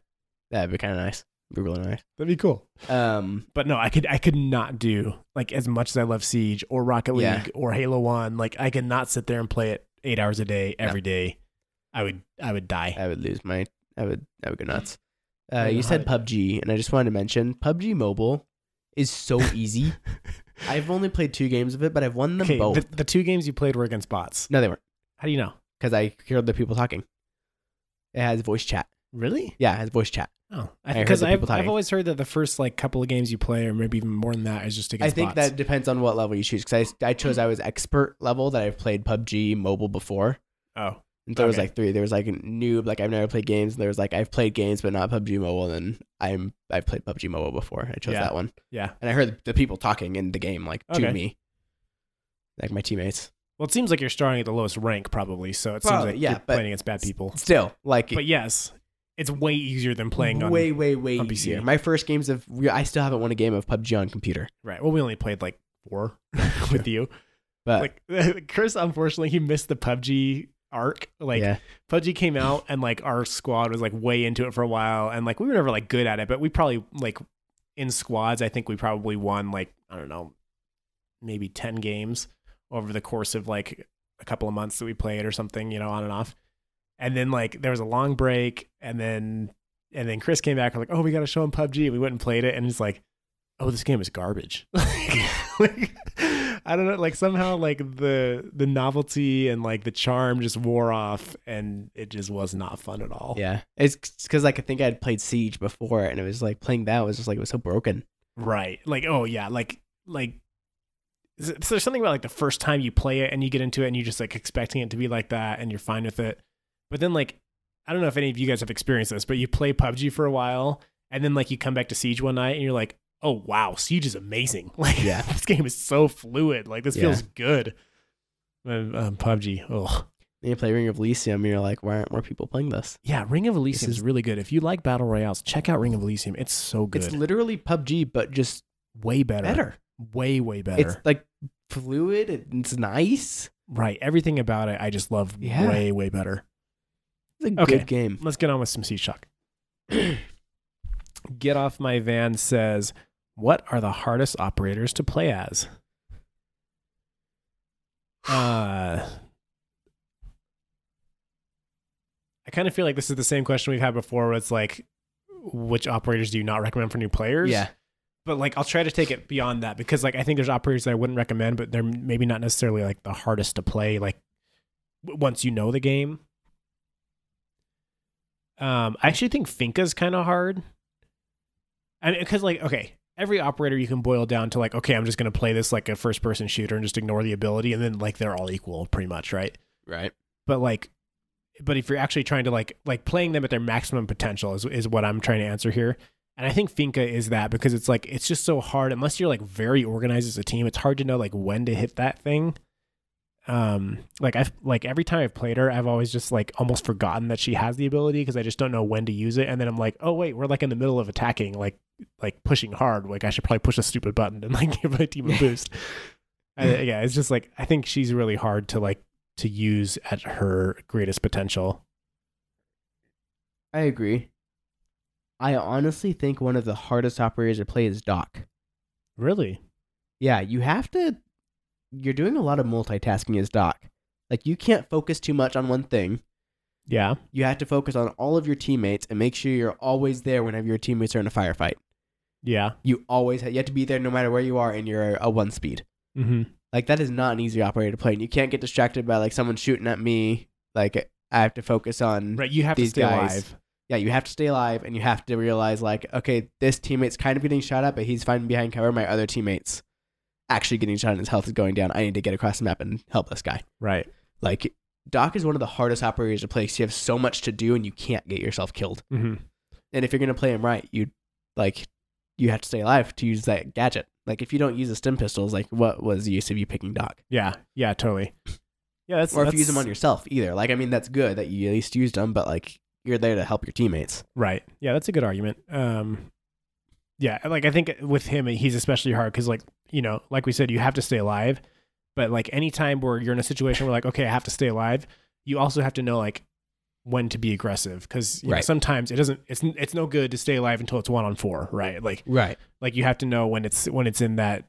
That'd be kind of nice. Be really nice. That'd be cool. Um. But no, I could I could not do like as much as I love Siege or Rocket League Yeah. or Halo One. Like I could not sit there and play it eight hours a day No. every day. I would I would die. I would lose my. I would. I would go nuts. Uh, you said PUBG, and I just wanted to mention PUBG Mobile is so easy. I've only played two games of it, but I've won them okay, both. the, the two games you played were against bots. no, they weren't, How do you know? because I heard the people talking. It has voice chat. Really? Yeah, it has voice chat. Oh, because I've, I've always heard that the first like couple of games you play, or maybe even more than that, is just I think bots. that depends on what level you choose. Because I, I chose I was expert level that I've played PUBG Mobile before. oh, And there was like three. There was like a noob, like I've never played games. And There was like I've played games but not PUBG Mobile. And I'm I've played PUBG Mobile before. I chose Yeah. that one. yeah. And I heard the people talking in the game like to me, like my teammates. Well, it seems like you're starting at the lowest rank, probably. So it seems like yeah, you're playing against bad people. Still, like But yes, it's way easier than playing on way, way, way on PC. easier. My first games of I still haven't won a game of PUBG on computer. right. Well, we only played like four with you. But Like Chris, unfortunately, he missed the PUBG arc. Like yeah, PUBG came out, and like our squad was like way into it for a while, and like we were never like good at it, but we probably like in squads. I think we probably won like I don't know, maybe ten games over the course of like a couple of months that we played or something, you know, on and off. And then like there was a long break, and then and then Chris came back. We're like, oh, we got to show him PUBG. We went and played it, and it's like, oh, this game is garbage. like, I don't know, like somehow like the the novelty and like the charm just wore off, and it just was not fun at all. yeah. It's because like I think I had played Siege before, and it was like playing that was just like it was so broken. Right. Like, oh yeah, like like so there's something about like the first time you play it and you get into it and you're just like expecting it to be like that and you're fine with it. But then like I don't know if any of you guys have experienced this, but you play PUBG for a while and then like you come back to Siege one night and you're like, "Oh wow, Siege is amazing." Like Yeah. this game is so fluid. Like this Yeah. feels good. Um, um, PUBG. Oh. Then you play Ring of Elysium, and you're like, why aren't more people playing this? Yeah, Ring of Elysium is, is- really good. If you like battle royales, check out Ring of Elysium. It's so good. It's literally PUBG, but just way better. better. Way way better. It's like fluid. It's nice. Right. Everything about it, I just love Yeah. way, way better. It's a Okay. good game. Let's get on with some Siege Talk. Get Off My Van says, What are the hardest operators to play as? Uh, I kind of feel like this is the same question we've had before where it's like, which operators do you not recommend for new players? Yeah. But like, I'll try to take it beyond that because like, I think there's operators that I wouldn't recommend, but they're maybe not necessarily like the hardest to play, like once you know the game. Um, I actually think Finka's kind of hard. I mean, because like, okay, every operator you can boil down to like, okay, I'm just gonna play this like a first person shooter and just ignore the ability, and then like they're all equal, pretty much, right? Right. But like, but if you're actually trying to like like playing them at their maximum potential is is what I'm trying to answer here. And I think Finka is that because it's like it's just so hard unless you're like very organized as a team. It's hard to know like when to hit that thing. Um, like I've like every time I've played her, I've always just like almost forgotten that she has the ability because I just don't know when to use it. And then I'm like, oh wait, we're like in the middle of attacking, like like pushing hard. Like I should probably push a stupid button and like give my team a boost. I, yeah, it's just like I think she's really hard to like to use at her greatest potential. I agree. I honestly think one of the hardest operators to play is Doc. Really? Yeah, you have to. You're doing a lot of multitasking as Doc. Like you can't focus too much on one thing. Yeah. You have to focus on all of your teammates and make sure you're always there whenever your teammates are in a firefight. Yeah. You always have, you have to be there no matter where you are, and you're a one speed. Mm-hmm. Like that is not an easy operator to play. And you can't get distracted by like someone shooting at me. Like I have to focus on Right. You have to stay guys- alive. yeah, you have to stay alive and you have to realize like, okay, this teammate's kind of getting shot at, but he's finding behind cover. My other teammate's actually getting shot and his health is going down. I need to get across the map and help this guy. Right. Like Doc is one of the hardest operators to play because you have so much to do and you can't get yourself killed. Mm-hmm. And if you're gonna play him right, you like you have to stay alive to use that gadget. Like if you don't use the stim pistols, like what was the use of you picking Doc? Yeah, yeah, totally. Yeah, that's or if you use them on yourself either. Like I mean, that's good that you at least used them, but like you're there to help your teammates. Right. Yeah, that's a good argument. Um, yeah, like I think with him, he's especially hard because, like, you know, like we said, you have to stay alive. But like any time where you're in a situation where, like, okay, I have to stay alive, you also have to know like when to be aggressive because Right. sometimes it doesn't. It's it's no good to stay alive until it's one on four, right? Like Right. like you have to know when it's when it's in that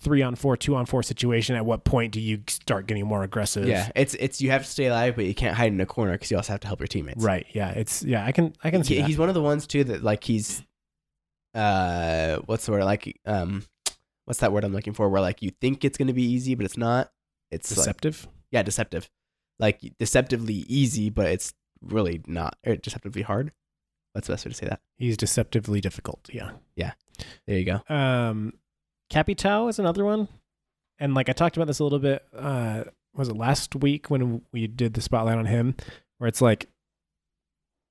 three on four, two on four situation. At what point do you start getting more aggressive? Yeah. It's it's you have to stay alive, but you can't hide in a corner because you also have to help your teammates. Right. Yeah. It's yeah. I can I can see He- that. he's one of the ones too that like he's uh what's the word like um what's that word I'm looking for where like you think it's gonna be easy but it's not. It's like, deceptive. yeah deceptive, like deceptively easy but it's really not or deceptively hard. What's the best way to say that? He's deceptively difficult. Yeah. Yeah. There you go. Um, Capital is another one, and like I talked about this a little bit. Uh, was it last week when we did the spotlight on him, where it's like,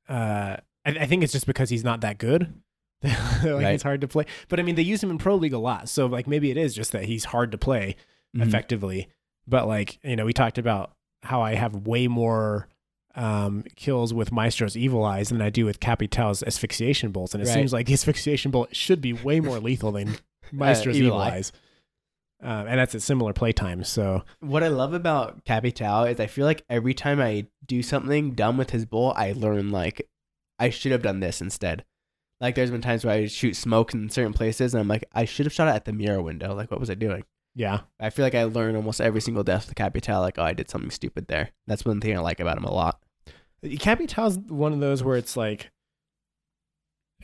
uh, I, I think it's just because he's not that good. like Right. he's hard to play. But I mean, they use him in pro league a lot, so like maybe it is just that he's hard to play Mhm. effectively. But like you know, we talked about how I have way more um, kills with Maestro's Evil Eyes than I do with Capital's Asphyxiation Bolts, and it Right. seems like the Asphyxiation Bolt should be way more lethal than Maestro's Evil Evil, Eyes. Um, and that's at similar playtime. So What I love about Capital is I feel like every time I do something dumb with his bolt, I learn like I should have done this instead. Like there's been times where I shoot smoke in certain places and I'm like, I should have shot it at the mirror window. Like what was I doing? yeah, I feel like I learn almost every single death of the Capital, like, oh I did something stupid there. That's one thing I like about him a lot. Capital's one of those where it's like,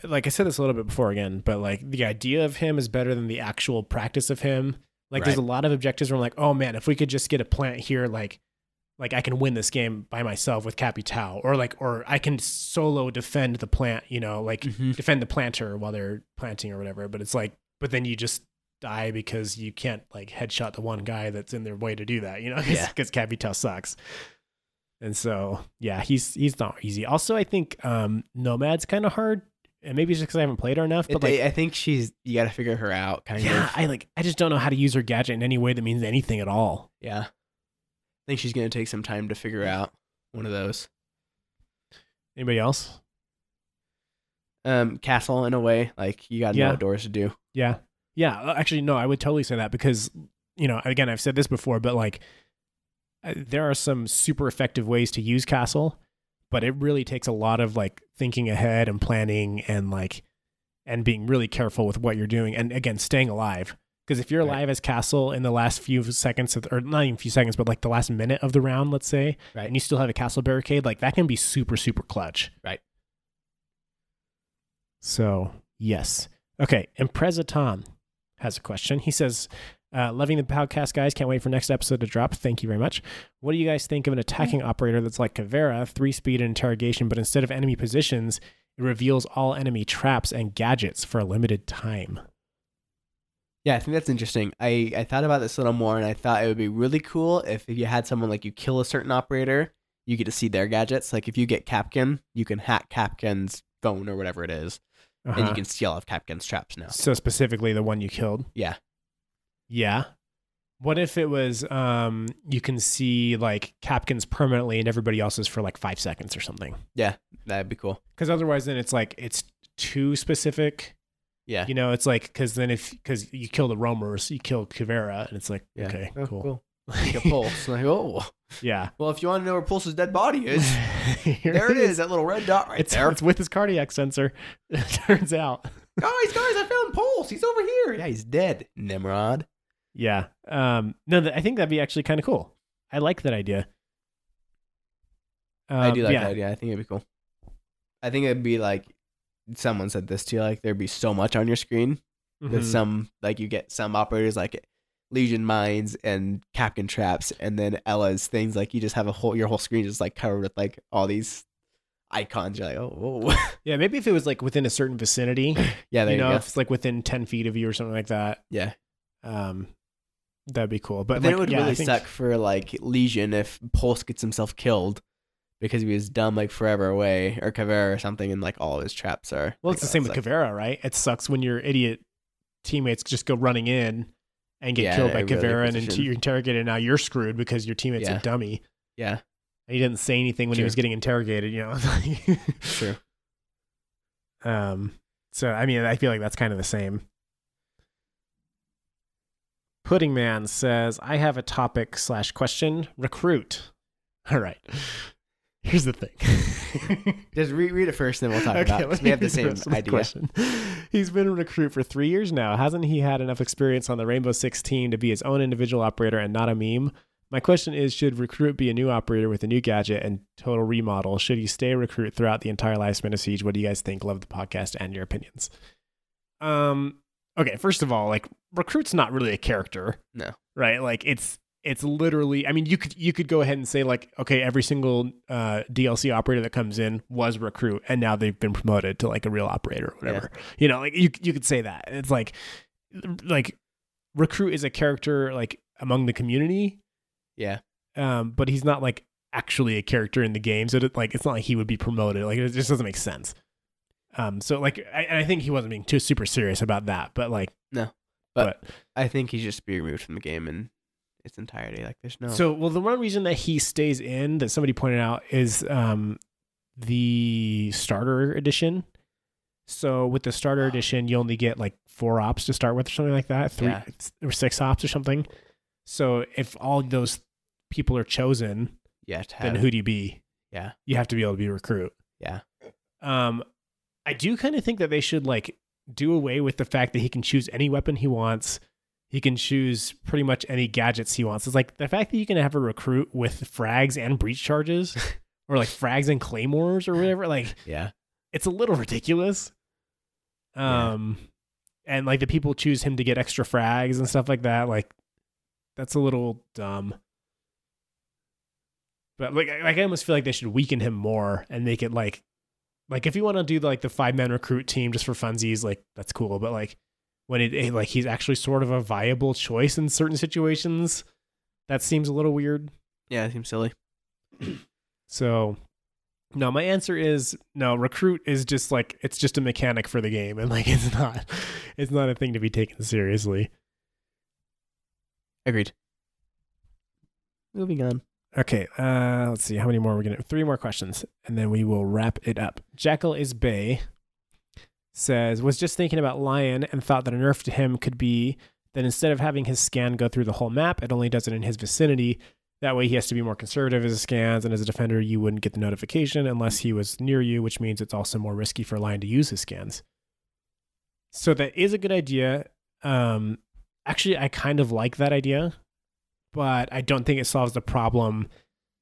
like I said this a little bit before again, but like the idea of him is better than the actual practice of him. Like there's a lot of objectives where I'm like, oh man, if we could just get a plant here, like, like I can win this game by myself with Capital, or like, or I can solo defend the plant, you know, like Mhm. defend the planter while they're planting or whatever. But it's like, but then you just die because you can't like headshot the one guy that's in their way to do that, you know, Yeah. because Capital sucks. And so, yeah, he's he's not easy. Also, I think um, Nomad's kind of hard, and maybe it's just because I haven't played her enough. It- But like, I think she's you got to figure her out, kind yeah, of. I like I just don't know how to use her gadget in any way that means anything at all. Yeah, I think she's gonna take some time to figure out one of those. Anybody else? Um, castle in a way, like you got to Yeah. know what doors to do. Yeah, yeah. uh, Actually, no, I would totally say that because you know, again, I've said this before, but like, uh, there are some super effective ways to use Castle, but it really takes a lot of like thinking ahead and planning and like and being really careful with what you're doing and again staying alive because if you're Right. alive as castle in the last few seconds of, or not even few seconds but like the last minute of the round let's say Right. and you still have a castle barricade like that can be super super clutch Right. so yes okay impreza tom has a question he says uh, loving the podcast, guys. Can't wait for next episode to drop. Thank you very much. What do you guys think of an attacking operator that's like Caveira, three speed and interrogation, but instead of enemy positions, it reveals all enemy traps and gadgets for a limited time? Yeah, I think that's interesting. I, I thought about this a little more and I thought it would be really cool if, if you had someone like you kill a certain operator, you get to see their gadgets. Like if you get Kapkan, you can hack Kapkan's phone or whatever it is, and you Uh-huh. can steal off Kapkan's traps now. So specifically the one you killed. Yeah. Yeah. What if it was um you can see like Kapkans permanently and everybody else's for like five seconds or something? Yeah, that'd be cool. Because otherwise, then it's like it's too specific. Yeah. You know, it's like because then if because you kill the roamers, you kill Caveira, and it's like Yeah. okay, Oh, cool. Like a pulse. like, oh. yeah. Well, if you want to know where Pulse's dead body is, there it is, that little red dot right It's, there. it's with his cardiac sensor. It turns out. guys, guys, I found Pulse. He's over here. Yeah, he's dead. Nimrod. Yeah. Um. No, th- I think that'd be actually kind of cool. I like that idea. I Um, do like yeah. that idea. I think it'd be cool. I think it'd be like someone said this too. Like there'd be so much on your screen. There's Mhm. some like you get some operators like Lesion mines and Kapkan traps, and then Ela's things like you just have a whole your whole screen just like covered with like all these icons. You're like, oh, whoa. Yeah, maybe if it was like within a certain vicinity, yeah, you know, if it's like within ten feet of you or something like that, Yeah, um, that'd be cool. But, but then like, it would yeah, really think- suck for like Lesion if Pulse gets himself killed because he was dumb like forever away or Caveira or something, and like all his traps are. Well, like, it's the same with sucks. Caveira, right? It sucks when your idiot teammates just go running in and get Yeah, killed by a really Caveira, and you're interrogated. And now you're screwed because your teammate's Yeah. a dummy. Yeah, And he didn't say anything when he was getting interrogated. You know. true. Um, so I mean, I feel like that's kind of the same. Pudding Man says, "I have a topic slash question. Recruit. All right. Here's the thing. Just re- read it first, then we'll talk about. it. We have the same the idea. Question. He's been a recruit for three years now. Hasn't he had enough experience on the Rainbow Six team to be his own individual operator and not a meme? My question is Should recruit be a new operator with a new gadget and total remodel? Should he stay a recruit throughout the entire lifespan of Siege? What do you guys think? Love the podcast and your opinions. Um, okay, first of all, like recruit's not really a character. No. Right? Like it's it's literally I mean you could you could go ahead and say like okay every single uh, DLC operator that comes in was recruit and now they've been promoted to like a real operator or whatever. You know, like you you could say that. It's like like recruit is a character like among the community Yeah, um, but he's not like actually a character in the game. So it, like, it's not like he would be promoted. Like, it just doesn't make sense. Um, so like, I, and I think he wasn't being too super serious about that. But like, no but I think he should just be removed from the game in its entirety. Like, there's no. so well, the one reason that he stays in that somebody pointed out is um, the starter edition. So with the starter edition, you only get like four ops to start with, or something like that, three Yeah. or six ops or something. So if all those people are chosen, yeah, then who do you be? Yeah, You have to be able to be recruit. yeah, Um, I do kind of think that they should like do away with the fact that he can choose any weapon he wants. He can choose pretty much any gadgets he wants. It's like the fact that you can have a recruit with frags and breach charges, or like frags and claymores or whatever. Like yeah. it's a little ridiculous. Yeah. Um, and like the people choose him to get extra frags and stuff like that. Like that's a little dumb. But like, I- like I almost feel like they should weaken him more and make it like, like if you want to do like the five man recruit team just for funsies, like that's cool. But like when it it- like he's actually sort of a viable choice in certain situations, that seems a little weird. Yeah, it seems silly. So, no, my answer is no. Recruit is just like it's just a mechanic for the game, and like it's not, it's not a thing to be taken seriously. Agreed. Moving on. Okay, uh, let's see how many more we're gonna. Three more questions, and then we will wrap it up. Jackal is Bay says was just thinking about Lion and thought that a nerf to him could be that instead of having his scan go through the whole map, it only does it in his vicinity. That way, he has to be more conservative as he scans, and as a defender, you wouldn't get the notification unless he was near you, which means it's also more risky for Lion to use his scans. So that is a good idea. Um, actually, I kind of like that idea, but I don't think it solves the problem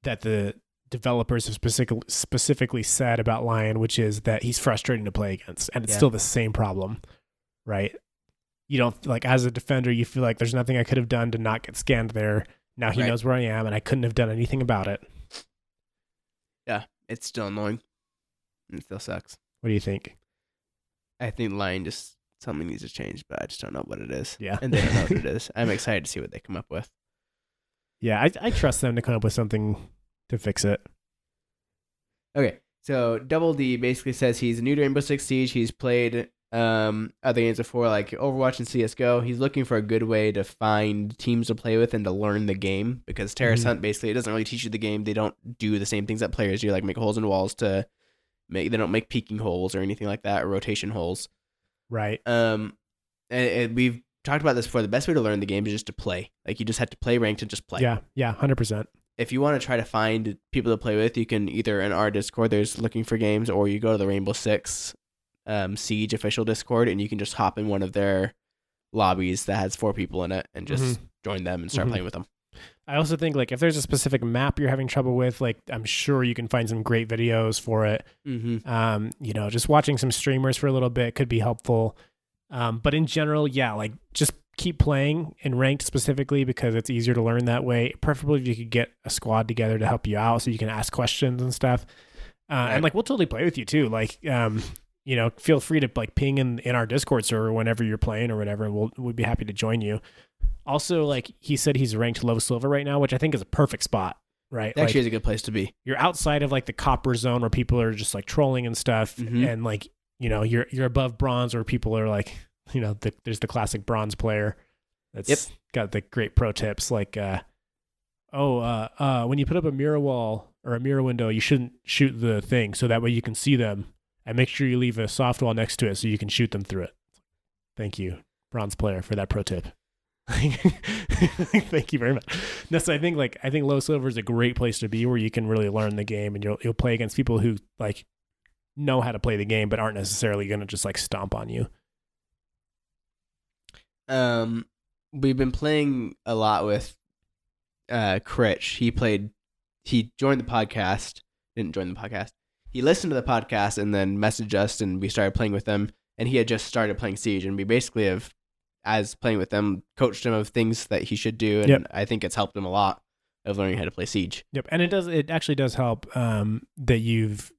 that the developers have specific, specifically said about Lion, which is that he's frustrating to play against, and it's Yeah. still the same problem, right? You don't like as a defender, you feel like there's nothing I could have done to not get scanned there. Now he Right. knows where I am, and I couldn't have done anything about it. Yeah, it's still annoying. It still sucks. What do you think? I think Lion just something needs to change, but I just don't know what it is. Yeah. and they don't know what it is. I'm excited to see what they come up with. Yeah, I, I trust them to come up with something to fix it. Okay, so Double D basically says he's new to Rainbow Six Siege. He's played um other games before, like Overwatch and CS:GO. He's looking for a good way to find teams to play with and to learn the game because Terrorist Mhm. Hunt basically it doesn't really teach you the game. They don't do the same things that players do, like make holes in walls to make. They don't make peeking holes or anything like that or rotation holes. Right. Um, and, and we've talked about this before. The best way to learn the game is just to play. Like you just have to play ranked and just play. Yeah. Yeah. Hundred percent. If you want to try to find people to play with, you can either in our Discord, there's looking for games, or you go to the Rainbow Six um, Siege official Discord, and you can just hop in one of their lobbies that has four people in it, and just join them and start Mhm. playing with them. I also think like if there's a specific map you're having trouble with, like I'm sure you can find some great videos for it. Mm-hmm. Um, you know, just watching some streamers for a little bit could be helpful. Um, but in general, yeah, like just keep playing in ranked specifically because it's easier to learn that way. Preferably if you could get a squad together to help you out so you can ask questions and stuff. Uh, Right. And like we'll totally play with you too. Like, um, you know, feel free to like ping in in our Discord server whenever you're playing or whatever, we'll we'd be happy to join you. Also, like he said, he's ranked low silver right now, which I think is a perfect spot. Right, actually is a good place to be. you're outside of like the copper zone where people are just like trolling and stuff Mhm. and like you know you're you're above bronze where people are like you know, the, there's the classic bronze player that's Yep. got the great pro tips like, uh, oh, uh, uh, when you put up a mirror wall or a mirror window, you shouldn't shoot the thing so that way you can see them and make sure you leave a soft wall next to it so you can shoot them through it. Thank you, bronze player, for that pro tip. Thank you very much. No, so I think like I think low silver is a great place to be where you can really learn the game and you'll you'll play against people who like know how to play the game but aren't necessarily going to just like stomp on you. Um, we've been playing a lot with uh Critch. He played. He joined the podcast. Didn't join the podcast. He listened to the podcast and then messaged us, and we started playing with him. And he had just started playing Siege, and we basically have, as playing with them, coached him of things that he should do, and Yep. I think it's helped him a lot of learning how to play Siege. Yep, and it does it actually does help um, that you've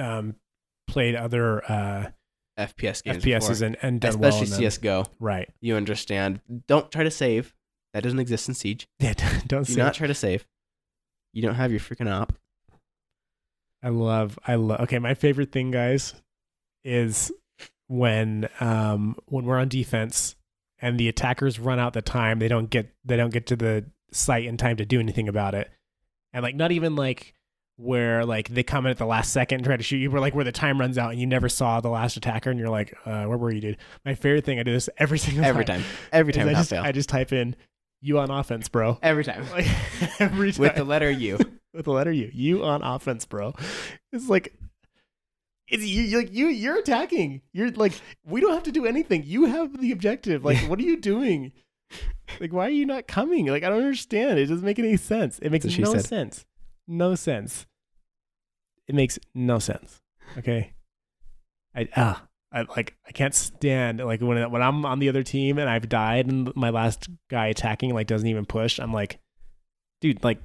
um, played other uh, FPS games, FPSs and, and done well especially them. CS:GO. Right. You understand. Don't try to save. That doesn't exist in Siege. Yeah, don't Do say not try to save. You don't have your freaking op. I love I love okay, my favorite thing guys is when um when we're on defense and the attackers run out the time, they don't get they don't get to the site in time to do anything about it. And like not even like where like they come in at the last second and try to shoot you, but like where the time runs out and you never saw the last attacker and you're like, uh, where were you, dude? My favorite thing, I do this every single Every time. time. Every time I just, fail. I just type in you on offense, bro. Every time. Like every time With the letter U. with the letter U. You on offense, bro. It's like it's you like you you're attacking. You're like we don't have to do anything. You have the objective. Like what are you doing? Like why are you not coming? Like I don't understand. It doesn't make any sense. It makes That's what she no said. sense. No sense. It makes no sense. Okay. I ah I like I can't stand like when when I'm on the other team and I've died and my last guy attacking like doesn't even push. I'm like, dude, like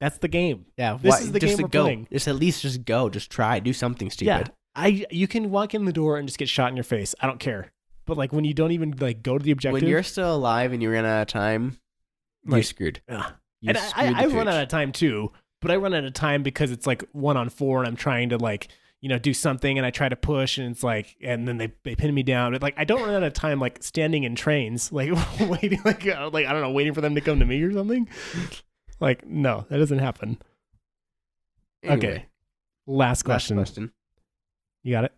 that's the game. Yeah, This why- is the just game we're go. playing. Just at least just go. Just try. Do something stupid. Yeah, I you can walk in the door and just get shot in your face. I don't care. But like when you don't even like go to the objective, When you're still alive and you ran out of time, you're screwed. Ugh. You and I, I, I run out of time too. But I run out of time because it's like one on four, and I'm trying to like you know do something, and I try to push, and it's like, and then they they pin me down. But like I don't run out of time like standing in trains, like waiting, like uh, like I don't know, waiting for them to come to me or something. Like no, that doesn't happen. Anyway, Okay, last question. Last question. You got it.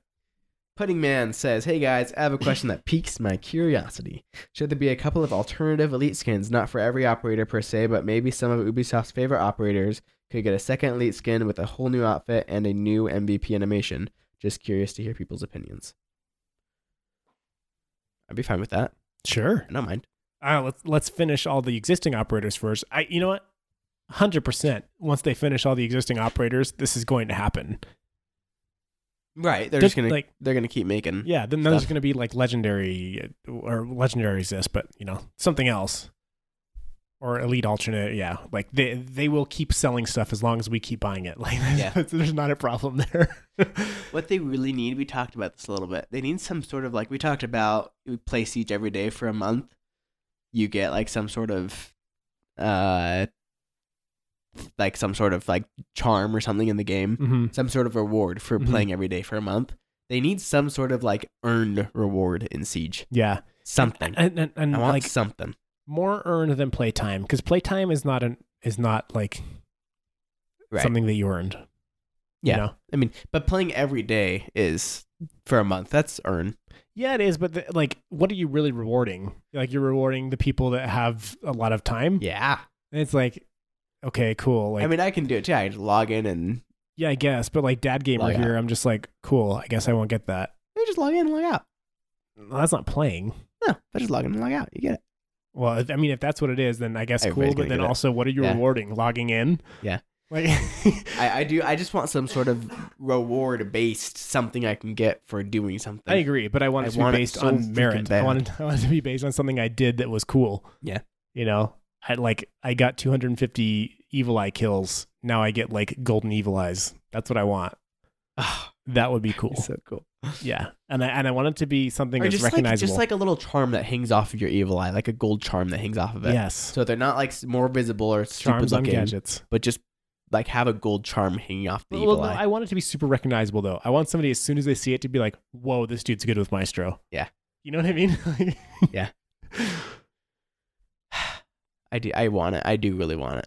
Pudding Man says, "Hey guys, I have a question that piques my curiosity. Should there be a couple of alternative elite skins, not for every operator per se, but maybe some of Ubisoft's favorite operators could get a second elite skin with a whole new outfit and a new MVP animation? Just curious to hear people's opinions. I'd be fine with that. Sure. I don't mind. All right, let's let's finish all the existing operators first. I you know what? Hundred percent. Once they finish all the existing operators, this is going to happen. Right? They're just gonna like- they're gonna keep making. Yeah, then there's going to be like legendary uh, or legendary exist, but you know something else or elite alternate. Yeah, like they they will keep selling stuff as long as we keep buying it. Like Yeah. there's not a problem there. What they really need, we talked about this a little bit. They need some sort of like we talked about. We play Siege every day for a month. You get like some sort of, uh, like some sort of like charm or something in the game, hmm some sort of reward for Mhm. playing every day for a month. They need some sort of like earned reward in Siege. Yeah, Something. and and, and I want like something. More earned than playtime because playtime is not an is not like Right. something that you earned. Yeah. You know? I mean, but playing every day is for a month. That's earn. Yeah, it is, but the, like, what are you really rewarding? Like, you're rewarding the people that have a lot of time. Yeah. And it's like, okay, cool. Like, I mean, I can do it too. I just log in and yeah, I guess. But like, dad gamer Log out. here, I'm just like, cool. I guess I won't get that. you just log in and log out. Well, that's not playing. No, I just log in and log out. You get it. Well, I mean, if that's what it is, then I guess Everybody's cool. But then it. also, what are you Yeah. rewarding? Logging in? Yeah. Like, I, I do. I just want some sort of reward based something I can get for doing something. I agree, but I want I it to want be based so on merit. I want, it, I want it to be based on something I did that was cool. Yeah. You know, I like I got 250 evil eye kills. Now I get like golden evil eyes. That's what I want. That would be cool. so cool. Yeah, and I and I want it to be something Or that's just like recognizable. just like a little charm that hangs off of your evil eye, like a gold charm that hangs off of it. yes, So they're not like more visible or stupid charms on looking, gadgets. but just like have a gold charm hanging off the Well, evil no, eye. I want it to be super recognizable though. I want somebody as soon as they see it to be like, "Whoa, this dude's good with Maestro." Yeah. You know what I mean? Yeah. I do. I want it. I do really want it.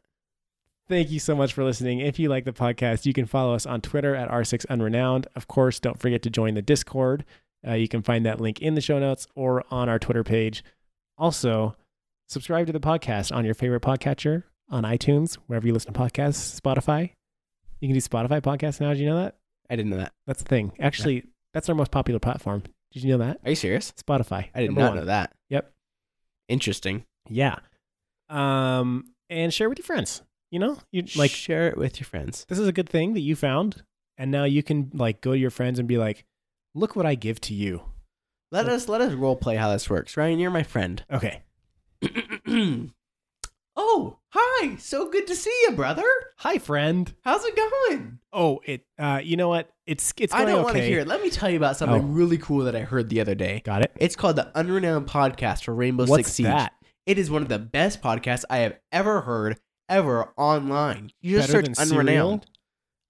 Thank you so much for listening. If you like the podcast, you can follow us on Twitter at R6Unrenowned. Of course, don't forget to join the Discord. Uh, you can find that link in the show notes or on our Twitter page. Also, subscribe to the podcast on your favorite podcatcher, on iTunes, wherever you listen to podcasts, Spotify. You can do Spotify podcasts now. Did you know that? I didn't know that. That's the thing. Actually, that's our most popular platform. Did you know that? Are you serious? Spotify. I did not one. know that. Yep. Interesting. Yeah. Um, and share with your friends. You know, you Like share it with your friends. this is a good thing that you found and now you can like go to your friends and be like look what i give to you Let us let us role play how this works. Ryan, you're my friend. okay oh, hi. So good to see you, brother. hi friend How's it going? oh it uh you know what it's it's I don't want to hear it. Let me tell you about something Oh. really cool that I heard the other day. got it It's called the Unrenowned Podcast for Rainbow what's Six Siege. that It is one of the best podcasts I have ever heard ever online. You just Better search than? Unrenowned.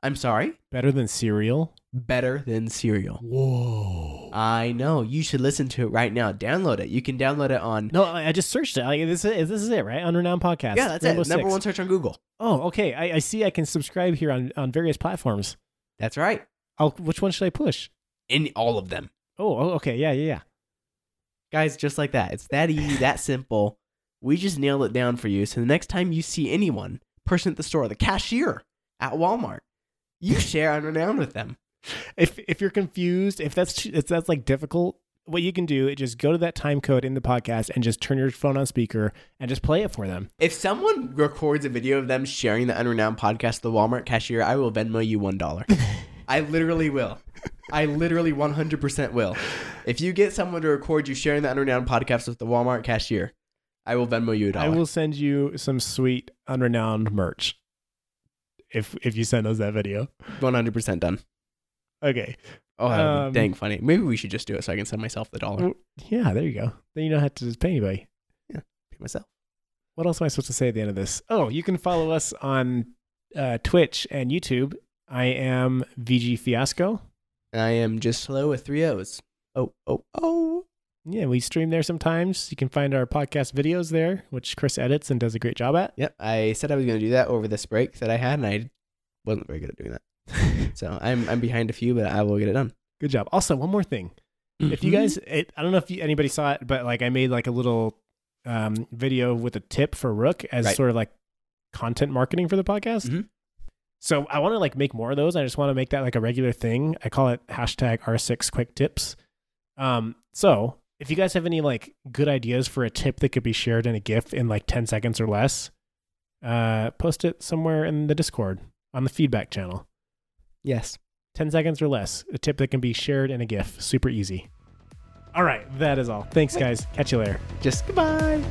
I'm sorry? better than cereal Better than Serial. whoa I know. You should listen to it right now. Download it. You can download it on. no i I just searched it like, this is this is it right unrenowned podcast yeah, that's Rainbow it. Number Six. one search on Google. oh okay I, I see i can subscribe here on on various platforms That's right. I'll, which one should i push In all of them. oh oh, okay yeah yeah yeah Guys, just like that. It's that easy, that simple. We just nailed it down for you. So the next time you see anyone, person at the store, the cashier at Walmart, you share Unrenowned with them. if if you're confused, if that's if that's like difficult, what you can do is just go to that time code in the podcast and just turn your phone on speaker and just play it for them. If someone records a video of them sharing the Unrenowned podcast the Walmart cashier, I will Venmo you $1. I literally will. I literally 100% will. If you get someone to record you sharing the Unrenowned podcast with the Walmart cashier, I will Venmo you a dollar. I will send you some sweet unrenowned merch if if you send us that video. 100% done. Okay. Oh, Um, be dang funny. Maybe we should just do it so I can send myself the dollar. Yeah, there you go. Then you don't have to just pay anybody. Yeah, pay myself. What else am I supposed to say at the end of this? Oh, you can follow us on uh, Twitch and YouTube. I am VG Fiasco. I am just slow with three O's. Oh, oh, oh. Yeah, we stream there sometimes. You can find our podcast videos there, which Chris edits and does a great job at. Yep. I said I was going to do that over this break that I had, and I wasn't very good at doing that. So I'm I'm behind a few, but I will get it done. Good job. Also, one more thing. If you Mhm. guys, it, I don't know if you, anybody saw it, but like I made like a little um, video with a tip for Rook as Right. sort of like content marketing for the podcast. Mhm. So I want to like make more of those. I just want to make that like a regular thing. I call it hashtag R6 quick tips. Um, so if you guys have any like good ideas for a tip that could be shared in a GIF in like 10 seconds or less, uh, post it somewhere in the Discord on the feedback channel. yes. 10 seconds or less. A tip that can be shared in a GIF. Super easy. All right, that is all. Thanks, guys. Catch you later. Just goodbye.